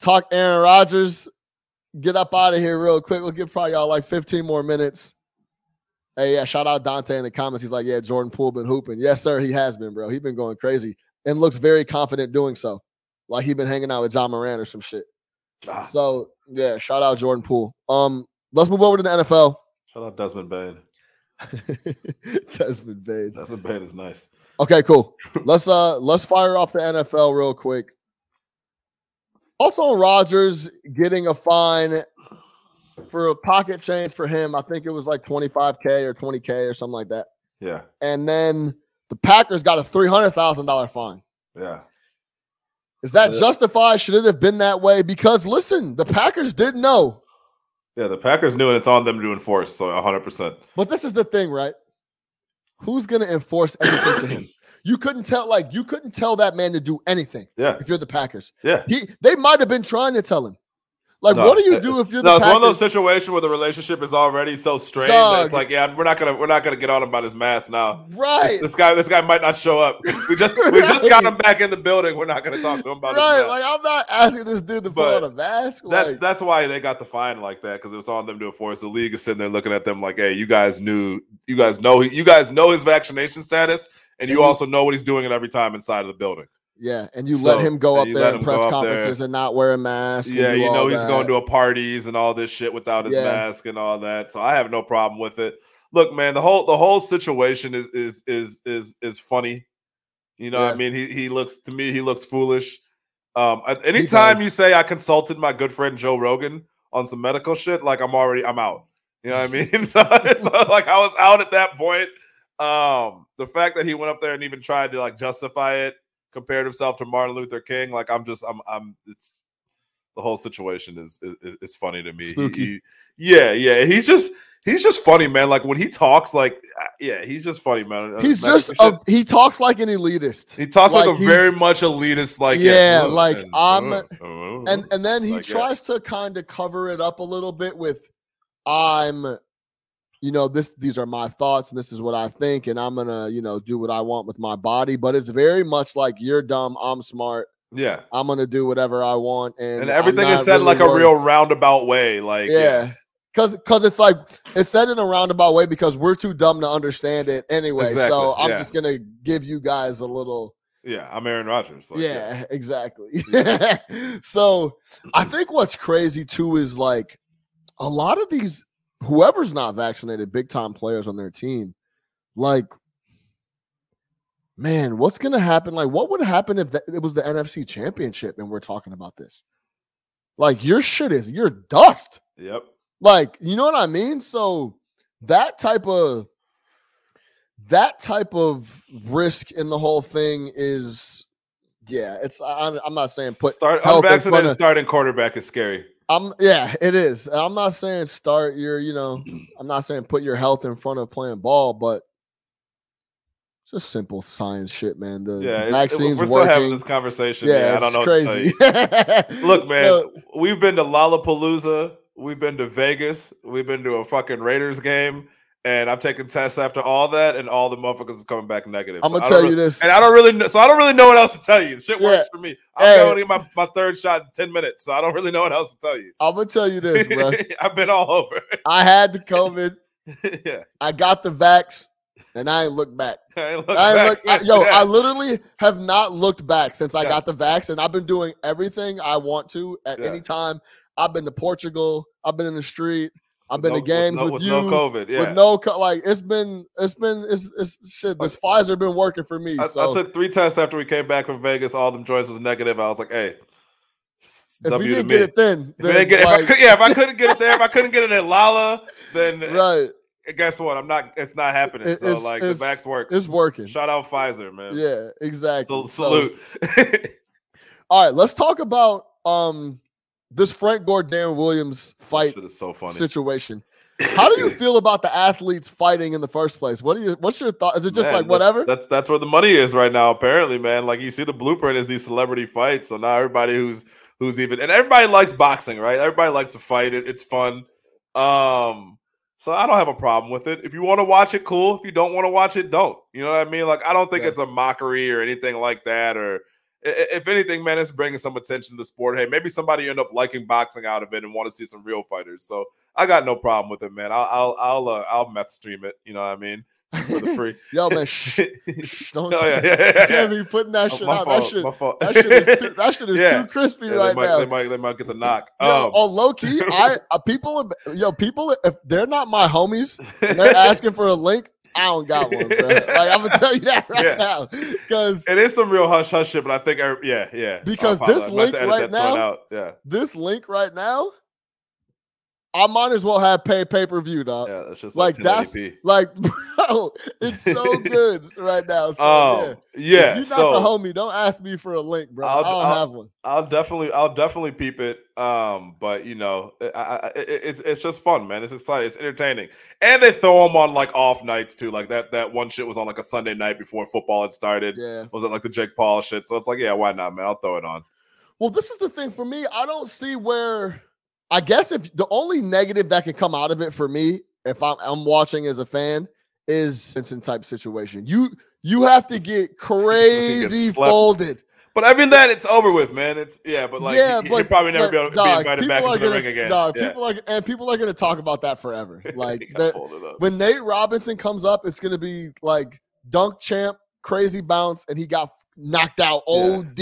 Speaker 1: Talk Aaron Rodgers. Get up out of here real quick. We'll give probably y'all like 15 more minutes. Hey, yeah, shout out Dante in the comments. He's like, yeah, Jordan Poole been hooping. Yes, sir, he has been, bro. He's been going crazy and looks very confident doing so. Like he been hanging out with Ja Morant or some shit.
Speaker 3: Ah,
Speaker 1: So yeah, shout out Jordan Poole. Um, let's move over to the NFL.
Speaker 3: shout out Desmond Bane.
Speaker 1: Desmond Bates.
Speaker 3: Desmond Bane is nice.
Speaker 1: Okay, cool. Let's uh let's fire off the NFL real quick. Also, on Rodgers getting a fine for a pocket change for him. I think it was like 25k or 20k or something like that.
Speaker 3: Yeah.
Speaker 1: And then the Packers got a three hundred thousand dollar fine.
Speaker 3: Yeah.
Speaker 1: Is that
Speaker 3: Yeah.
Speaker 1: justified? Should it have been that way? Because listen, the Packers did know.
Speaker 3: Yeah. The Packers knew and it's on them to enforce. So 100%.
Speaker 1: But this is the thing, right? Who's gonna enforce anything to him? You couldn't tell, like, you couldn't tell that man to do anything
Speaker 3: Yeah.
Speaker 1: if you're the Packers.
Speaker 3: Yeah.
Speaker 1: He they might have been trying to tell him. Like,
Speaker 3: No,
Speaker 1: what do you
Speaker 3: uh,
Speaker 1: do if you're
Speaker 3: No,
Speaker 1: the
Speaker 3: it's
Speaker 1: Packers?
Speaker 3: one of those situations where the relationship is already so strained that it's like, yeah, we're not gonna we're not gonna get on about his mask now.
Speaker 1: right.
Speaker 3: This guy, this guy might not show up. We just we just got him back in the building. We're not gonna talk to him about
Speaker 1: Right. Like, I'm not asking this dude to put
Speaker 3: But
Speaker 1: on a mask.
Speaker 3: That's
Speaker 1: Like,
Speaker 3: that's why they got the fine like that because it was on them to enforce. The league is sitting there looking at them like, "Hey, you guys knew, you guys know, you guys know his vaccination status, and you
Speaker 1: And you-
Speaker 3: also know what he's doing at every time inside of the building.
Speaker 1: Yeah. And you
Speaker 3: So,
Speaker 1: let him go up there in press
Speaker 3: up there.
Speaker 1: conferences and not wear a mask.
Speaker 3: Yeah, you know he's
Speaker 1: that.
Speaker 3: going to a parties and all this shit without his
Speaker 1: Yeah.
Speaker 3: mask and all that. So I have no problem with it. Look, man, the whole the whole situation is is is is is funny. You know, what
Speaker 1: Yeah.
Speaker 3: I mean, he he looks to me he looks foolish. Um, anytime you say I consulted my good friend Joe Rogan on some medical shit, like I'm already I'm out. You know what I mean? so, so like I was out at that point. Um, the fact that he went up there and even tried to like justify it, compared himself to Martin Luther King, like I'm just I'm I'm it's the whole situation is is, is funny to me.
Speaker 1: Spooky.
Speaker 3: he- yeah, yeah. He's just he's just funny, man. Like when he talks, like uh, yeah, he's just funny, man.
Speaker 1: He's
Speaker 3: medical
Speaker 1: just a, he talks like an elitist.
Speaker 3: he talks like,
Speaker 1: like
Speaker 3: a very much elitist, like
Speaker 1: Yeah, like,
Speaker 3: and,
Speaker 1: I'm-
Speaker 3: uh, uh,
Speaker 1: and and then he
Speaker 3: Like, yeah.
Speaker 1: tries to kind of cover it up a little bit with i'm you know this these are my thoughts and this is what i think and i'm gonna you know do what i want with my body but it's very much like you're dumb i'm smart
Speaker 3: yeah,
Speaker 1: i'm gonna do whatever i want and,
Speaker 3: and everything is said
Speaker 1: really
Speaker 3: like a real roundabout way. Like
Speaker 1: yeah because because it's like it's said in a roundabout way because we're too dumb to understand it anyway so i'm
Speaker 3: yeah.
Speaker 1: just gonna give you guys a little
Speaker 3: yeah. I'm Aaron Rodgers. Like,
Speaker 1: yeah, exactly. so I think what's crazy too is like a lot of these whoever's not vaccinated, big time players on their team, like man, what's gonna happen? Like, what would happen if that, it was the NFC championship and we're talking about this? Like your shit is you're dust.
Speaker 3: Yep.
Speaker 1: Like, you know what I mean? So that type of that type of risk in the whole thing is yeah, it's I, I'm not saying put
Speaker 3: Start unvaccinated starting quarterback is scary.
Speaker 1: I'm yeah, it is. I'm not saying start your, you know, I'm not saying put your health in front of playing ball, but it's just simple science shit, man. The
Speaker 3: Yeah,
Speaker 1: vaccines
Speaker 3: we're still
Speaker 1: working.
Speaker 3: having this conversation.
Speaker 1: yeah,
Speaker 3: Yeah, I don't know. What to tell
Speaker 1: crazy.
Speaker 3: you. Look, man,
Speaker 1: So,
Speaker 3: we've been to Lollapalooza, we've been to Vegas, we've been to a fucking Raiders game, and I've taken tests after all that, and all the motherfuckers are coming back negative.
Speaker 1: I'm
Speaker 3: So
Speaker 1: gonna
Speaker 3: I
Speaker 1: tell you
Speaker 3: re-
Speaker 1: this.
Speaker 3: and I don't really know. So I don't really know what else to tell you. Shit
Speaker 1: Yeah.
Speaker 3: works for me. I'm
Speaker 1: Hey.
Speaker 3: going to get my, my third shot in ten minutes, so I don't really know what else to tell you.
Speaker 1: I'm gonna tell you this, bro.
Speaker 3: I've been all over.
Speaker 1: I had the COVID.
Speaker 3: yeah,
Speaker 1: I got the vax, and I ain't looked back.
Speaker 3: I ain't look
Speaker 1: I ain't
Speaker 3: back
Speaker 1: look, I- yo. I literally have not looked back since I
Speaker 3: Yes.
Speaker 1: got the vax, and I've been doing everything I want to at
Speaker 3: Yeah.
Speaker 1: any time. I've been to Portugal. I've been in the street. I've been
Speaker 3: No-
Speaker 1: to games
Speaker 3: no,
Speaker 1: with,
Speaker 3: with
Speaker 1: you.
Speaker 3: no COVID. Yeah,
Speaker 1: With no co- like, it's been, it's been, it's, it's shit. This Pfizer been working for me.
Speaker 3: I,
Speaker 1: so
Speaker 3: I took three tests after we came back from Vegas. All them joints was negative. I was like, hey,
Speaker 1: if we
Speaker 3: W to
Speaker 1: didn't get it then, then
Speaker 3: didn't get- if I could, yeah, if I couldn't get it there, if I couldn't get it at Lolla, then
Speaker 1: right,
Speaker 3: guess what? I'm not. It's not happening.
Speaker 1: It-
Speaker 3: so like the vax works.
Speaker 1: it's working.
Speaker 3: Shout out Pfizer, man.
Speaker 1: Yeah, exactly. So-
Speaker 3: salute.
Speaker 1: all right, let's talk about um this Frank Gore Deron Williams fight
Speaker 3: so funny.
Speaker 1: situation. How do you feel about the athletes fighting in the first place? What do you? What's your thought? Is it just
Speaker 3: Man,
Speaker 1: like whatever?
Speaker 3: That's that's where the money is right now. Apparently, man. Like you see, the blueprint is these celebrity fights. So now everybody who's who's even and everybody likes boxing, right? Everybody likes to fight. It, it's fun. Um, so I don't have a problem with it. If you want to watch it, cool. If you don't want to watch it, don't. You know what I mean? Like I don't think
Speaker 1: Yeah.
Speaker 3: it's a mockery or anything like that. Or if anything, man, it's bringing some attention to the sport. Hey, maybe somebody end up liking boxing out of it and want to see some real fighters. So I got no problem with it, man. I'll I'll I'll uh, I'll meth stream it. You know what I mean? For the free.
Speaker 1: Yo, man, shh, shh, don't.
Speaker 3: Oh, yeah, yeah, yeah,
Speaker 1: can't be putting that
Speaker 3: Oh,
Speaker 1: shit
Speaker 3: my
Speaker 1: out.
Speaker 3: fault,
Speaker 1: that shit,
Speaker 3: my fault.
Speaker 1: that shit is too, that shit is
Speaker 3: Yeah.
Speaker 1: too crispy
Speaker 3: Yeah,
Speaker 1: right
Speaker 3: they, might,
Speaker 1: now.
Speaker 3: they might they might get the knock.
Speaker 1: Yo,
Speaker 3: Um,
Speaker 1: on low key, I uh, people, yo, people, if they're not my homies they're asking for a link, I don't got one, bro. Like I'm gonna tell you that right
Speaker 3: Yeah.
Speaker 1: now, because
Speaker 3: it is some real hush hush shit, but I think I, yeah yeah
Speaker 1: Because this
Speaker 3: follow. I'm about to
Speaker 1: link right now-
Speaker 3: out. yeah
Speaker 1: this link right now, I might as well have pay pay per view, dog.
Speaker 3: yeah that's just
Speaker 1: Like,
Speaker 3: like,
Speaker 1: that's-
Speaker 3: 1080p.
Speaker 1: Like, bro, it's so good right now. So, yeah.
Speaker 3: Um, yeah,
Speaker 1: If you're
Speaker 3: so
Speaker 1: not the homie, don't ask me for a link, bro.
Speaker 3: I'll-
Speaker 1: I'll, do not have one.
Speaker 3: I'll definitely I'll definitely peep it. Um, but you know, I, I, I- it- it's it's just fun, man. It's exciting. It's entertaining, and they throw them on like off nights too. Like that that one shit was on like a Sunday night before football had started.
Speaker 1: Yeah.
Speaker 3: Was it like the Jake Paul shit? So it's like, yeah, why not, man? I'll throw it on.
Speaker 1: Well, this is the thing for me. I don't see where. I guess if the only negative that can come out of it for me, if I'm, I'm watching as a fan, is Vincent type situation. You you have to get crazy folded.
Speaker 3: But I mean that it's over with, man. It's yeah, but like
Speaker 1: yeah,
Speaker 3: he,
Speaker 1: but
Speaker 3: probably never
Speaker 1: but,
Speaker 3: be able to
Speaker 1: dog,
Speaker 3: be invited back into the
Speaker 1: gonna-
Speaker 3: ring again.
Speaker 1: dog,
Speaker 3: yeah.
Speaker 1: people are and people are gonna talk about that forever. Like that- when Nate Robinson comes up, it's gonna be like dunk champ, crazy bounce, and he got knocked out.
Speaker 3: Yeah.
Speaker 1: Od.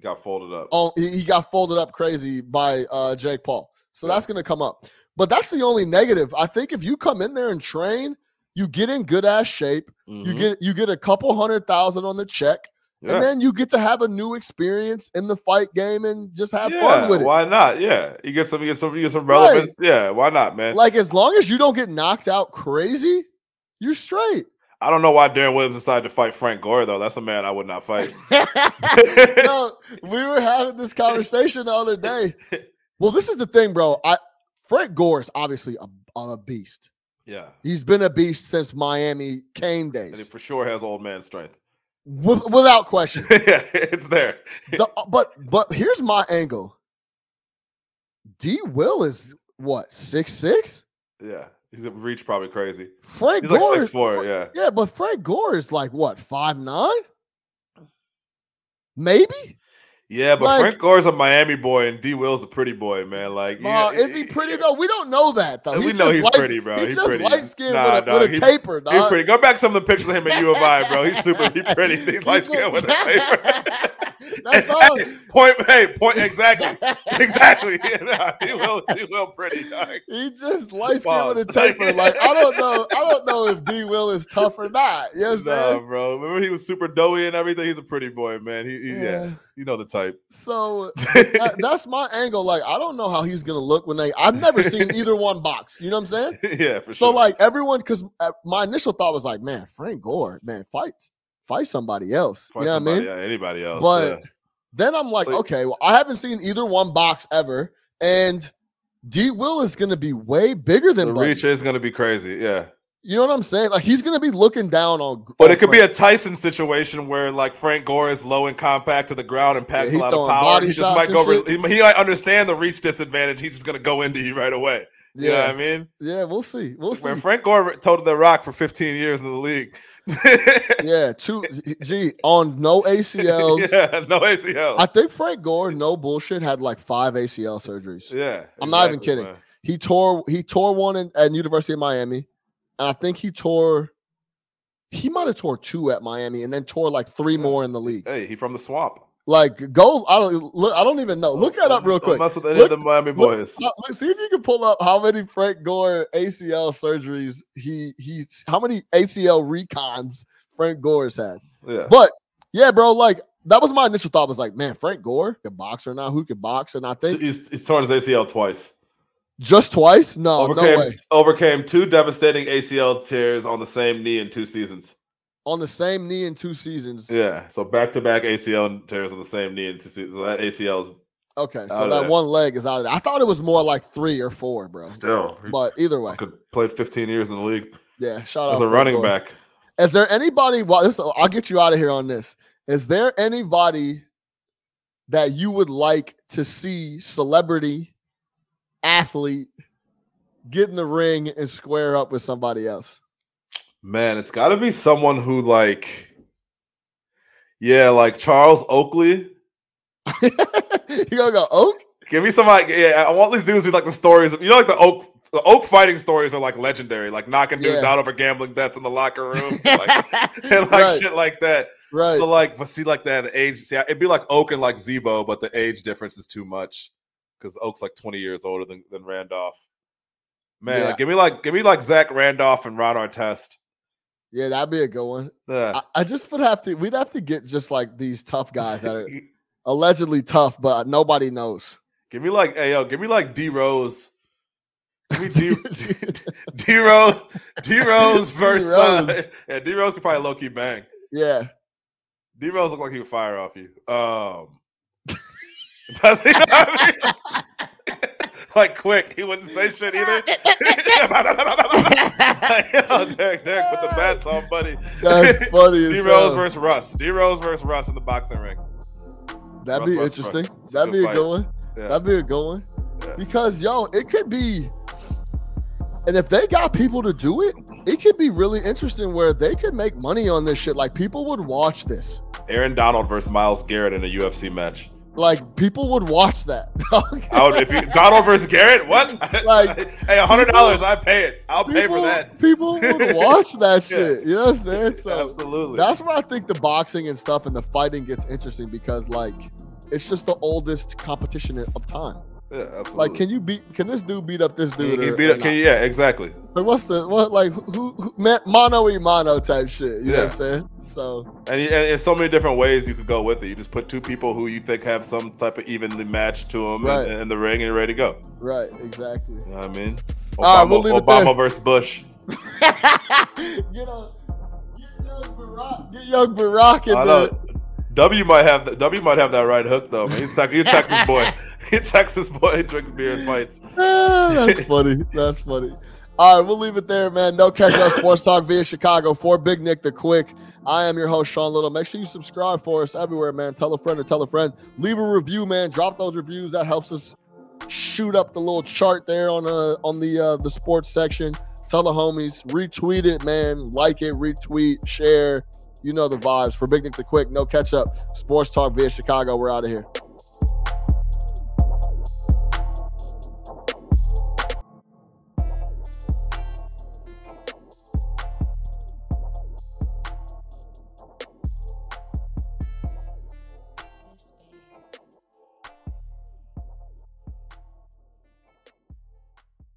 Speaker 3: Got folded up.
Speaker 1: Oh, he, he got folded up crazy by uh, Jake Paul. So
Speaker 3: Yeah.
Speaker 1: that's going to come up. But that's the only negative. I think if you come in there and train, you get in good ass shape. You
Speaker 3: Mhm.
Speaker 1: get you get a couple hundred thousand on the check,
Speaker 3: yeah.
Speaker 1: and then you get to have a new experience in the fight game and just have
Speaker 3: yeah,
Speaker 1: fun with it.
Speaker 3: Why not? Yeah, you get some, you get some, you get some
Speaker 1: Right.
Speaker 3: relevance. Yeah, why not, man?
Speaker 1: Like as long as you don't get knocked out crazy, you're straight.
Speaker 3: I don't know why Deron Williams decided to fight Frank Gore though. That's a man I would not fight.
Speaker 1: no, we were having this conversation the other day. Well, this is the thing, bro. I Frank Gore is obviously a, a beast.
Speaker 3: yeah,
Speaker 1: He's been a beast since Miami Cane days,
Speaker 3: and he for sure has old man strength.
Speaker 1: with, without question.
Speaker 3: yeah, it's there.
Speaker 1: The- uh, but but here's my angle. D. Will is what six six.
Speaker 3: Yeah, he's reach probably crazy.
Speaker 1: Frank Gore.
Speaker 3: He's like
Speaker 1: Gore,
Speaker 3: six
Speaker 1: is-
Speaker 3: four. Yeah,
Speaker 1: yeah, but Frank Gore is like what five nine, maybe.
Speaker 3: Yeah, but
Speaker 1: Like-
Speaker 3: Frank Gore's a Miami boy, and D. Will's a pretty boy, man. Like,
Speaker 1: Uh, is he pretty though? We don't know that though.
Speaker 3: We know he's
Speaker 1: light-
Speaker 3: pretty, bro.
Speaker 1: He's,
Speaker 3: He's
Speaker 1: just
Speaker 3: pretty.
Speaker 1: light skinned
Speaker 3: Nah,
Speaker 1: with a,
Speaker 3: dog,
Speaker 1: with a
Speaker 3: he's-
Speaker 1: taper, dog.
Speaker 3: He's pretty. Go back some of the pictures of him at U of I, bro. He's super. He's pretty. He's light skinned with a taper.
Speaker 1: That's all.
Speaker 3: point. Hey, point. Exactly. Exactly. Yeah, nah, D. Will. D. Will pretty. Dog.
Speaker 1: He just light skinned with a taper. Like I don't know. I don't know if D Will is tough or not. You know
Speaker 3: Nah, bro. Remember he was super doughy and everything. He's a pretty boy, man. He, he yeah.
Speaker 1: Yeah.
Speaker 3: You know the type.
Speaker 1: So that- uh, that's my angle. Like I don't know how he's gonna look when they. I've never seen either one box. You know what I'm saying?
Speaker 3: yeah, for
Speaker 1: So
Speaker 3: sure.
Speaker 1: like everyone, because uh, my initial thought was like, man, Frank Gore, man, fight, fight somebody else.
Speaker 3: Fight
Speaker 1: you know what I mean?
Speaker 3: yeah, anybody else.
Speaker 1: But
Speaker 3: yeah.
Speaker 1: then I'm like,
Speaker 3: So-
Speaker 1: okay, well, I haven't seen either one box ever, and D Will is gonna be way bigger than
Speaker 3: the
Speaker 1: Buddy.
Speaker 3: reach is going to be crazy. Yeah.
Speaker 1: You know what I'm saying? Like he's gonna be looking down on.
Speaker 3: But
Speaker 1: on
Speaker 3: it could be a Tyson situation where like Frank Gore is low and compact to the ground and packs
Speaker 1: he
Speaker 3: a lot of power. He just might go. Over, he, he might understand the reach disadvantage. He's just gonna go into you right away. You know
Speaker 1: yeah,
Speaker 3: what I mean?
Speaker 1: yeah. We'll see. We'll see.
Speaker 3: When Frank Gore toted the rock for 15 years in the league.
Speaker 1: yeah, two. Gee, on no ACLs.
Speaker 3: yeah, no ACLs.
Speaker 1: I think Frank Gore, no bullshit, had like five ACL surgeries.
Speaker 3: yeah,
Speaker 1: I'm not even kidding.
Speaker 3: man.
Speaker 1: He tore he tore one in, at University of Miami, and I think he tore he might have tore two at Miami, and then tore like three more in the league.
Speaker 3: Hey, he from the swamp.
Speaker 1: Like go, I don't look. I don't even know. Look that up real
Speaker 3: Don't
Speaker 1: quick.
Speaker 3: Mess with any
Speaker 1: Look-
Speaker 3: of the Miami boys.
Speaker 1: uh, look, see if you can pull up how many Frank Gore ACL surgeries he he how many ACL recons Frank Gore's had.
Speaker 3: yeah,
Speaker 1: But yeah, bro, like that was my initial thought was like, man, Frank Gore can boxer now. Who can box? And I think
Speaker 3: he's, he's torn his ACL twice.
Speaker 1: Just twice. No,
Speaker 3: overcame
Speaker 1: no way.
Speaker 3: overcame two devastating ACL tears on the same knee in two seasons.
Speaker 1: On the same knee in two seasons.
Speaker 3: Yeah, so back to back ACL tears on the same knee in two seasons. So that ACL is
Speaker 1: Okay, so that
Speaker 3: there.
Speaker 1: one leg is out of there. I thought it was more like three or four, bro.
Speaker 3: Still,
Speaker 1: But either way,
Speaker 3: could played 15 years in the league
Speaker 1: yeah. Shout out
Speaker 3: as a running back.
Speaker 1: Is there anybody? Well, this I'll get you out of here on this. Is there anybody that you would like to see celebrity athlete get in the ring and square up with somebody else?
Speaker 3: Man, it's got to be someone who like, yeah, like Charles Oakley.
Speaker 1: you gonna go Oak?
Speaker 3: Give me somebody. Yeah, I want these dudes who like the stories. Of, you know, like the Oak. The Oak fighting stories are like legendary, like knocking dudes
Speaker 1: Yeah.
Speaker 3: out over gambling debts in the locker room, like, and like
Speaker 1: right,
Speaker 3: shit like that.
Speaker 1: right.
Speaker 3: So like, but see, like that age. See, it'd be like Oak and like Z-Bo, but the age difference is too much because Oak's like twenty years older than, than Randolph. Man,
Speaker 1: Yeah.
Speaker 3: like, give me like give me like Zach Randolph and Ron Artest.
Speaker 1: yeah, that'd be a good one.
Speaker 3: Yeah.
Speaker 1: I, I just would have to. We'd have to get just like these tough guys that are allegedly tough, but nobody knows.
Speaker 3: give me like hey yo, give me like D Rose. Give me D D Rose D Rose versus uh,
Speaker 1: D-Rose.
Speaker 3: yeah D Rose could probably low key bang.
Speaker 1: yeah.
Speaker 3: D Rose look like he would fire off you. Um, does he? know what I mean? like quick, he wouldn't say shit either. Yo, Derrick, Derrick, put the bats on, buddy.
Speaker 1: That's funny.
Speaker 3: D Rose
Speaker 1: hell.
Speaker 3: versus Russ. D Rose versus Russ in the boxing ring.
Speaker 1: That'd
Speaker 3: Russ
Speaker 1: be
Speaker 3: Westbrook.
Speaker 1: interesting.
Speaker 3: It's
Speaker 1: That'd be a
Speaker 3: fight.
Speaker 1: good one.
Speaker 3: Yeah.
Speaker 1: That'd be a good one.
Speaker 3: Yeah.
Speaker 1: Because yo, it could be, and if they got people to do it, it could be really interesting where they could make money on this shit. Like people would watch this.
Speaker 3: Aaron Donald versus Myles Garrett in a UFC match.
Speaker 1: Like people would watch that.
Speaker 3: I would if you Donald versus Garrett. What?
Speaker 1: Like,
Speaker 3: hey, a hundred dollars, I pay it. I'll pay for that.
Speaker 1: people would watch that
Speaker 3: Yeah.
Speaker 1: shit. You know what I'm saying? So
Speaker 3: Absolutely.
Speaker 1: that's where I think the boxing and stuff and the fighting gets interesting because like it's just the oldest competition of time.
Speaker 3: Yeah, absolutely.
Speaker 1: Like, can you beat? Can this dude beat up this dude? or-
Speaker 3: beat up? Can you, yeah, exactly.
Speaker 1: Like, what's the what? Like, who, who man, mono e mono type shit. You know what
Speaker 3: Yeah.
Speaker 1: I'm saying? So
Speaker 3: And, and, and so many different ways you could go with it. You just put two people who you think have some type of evenly match to them
Speaker 1: Right.
Speaker 3: in, in the ring, and you're ready to go.
Speaker 1: right, exactly.
Speaker 3: You know what I mean? Obama,
Speaker 1: All right, we'll leave it
Speaker 3: Obama
Speaker 1: there.
Speaker 3: versus Bush.
Speaker 1: get on, get young Barack, get young Barack in there.
Speaker 3: W might have the, W might have that right hook though. Man. He's, Tex- he's a Texas boy. He's a Texas boy. He drinks beer and fights.
Speaker 1: Ah, that's funny. That's funny. All right, we'll leave it there, man. No catch up sports talk via Chicago for Big Nick the Quick. I am your host, Sean Little. Make sure you subscribe for us everywhere, man. Tell a friend to tell a friend. Leave a review, man. Drop those reviews. That helps us shoot up the little chart there on uh on the uh the sports section. Tell the homies, retweet it, man. Like it, retweet, share. You know the vibes. For Big Nick the Quick, no catch up. Sports talk via Chicago. We're out of here.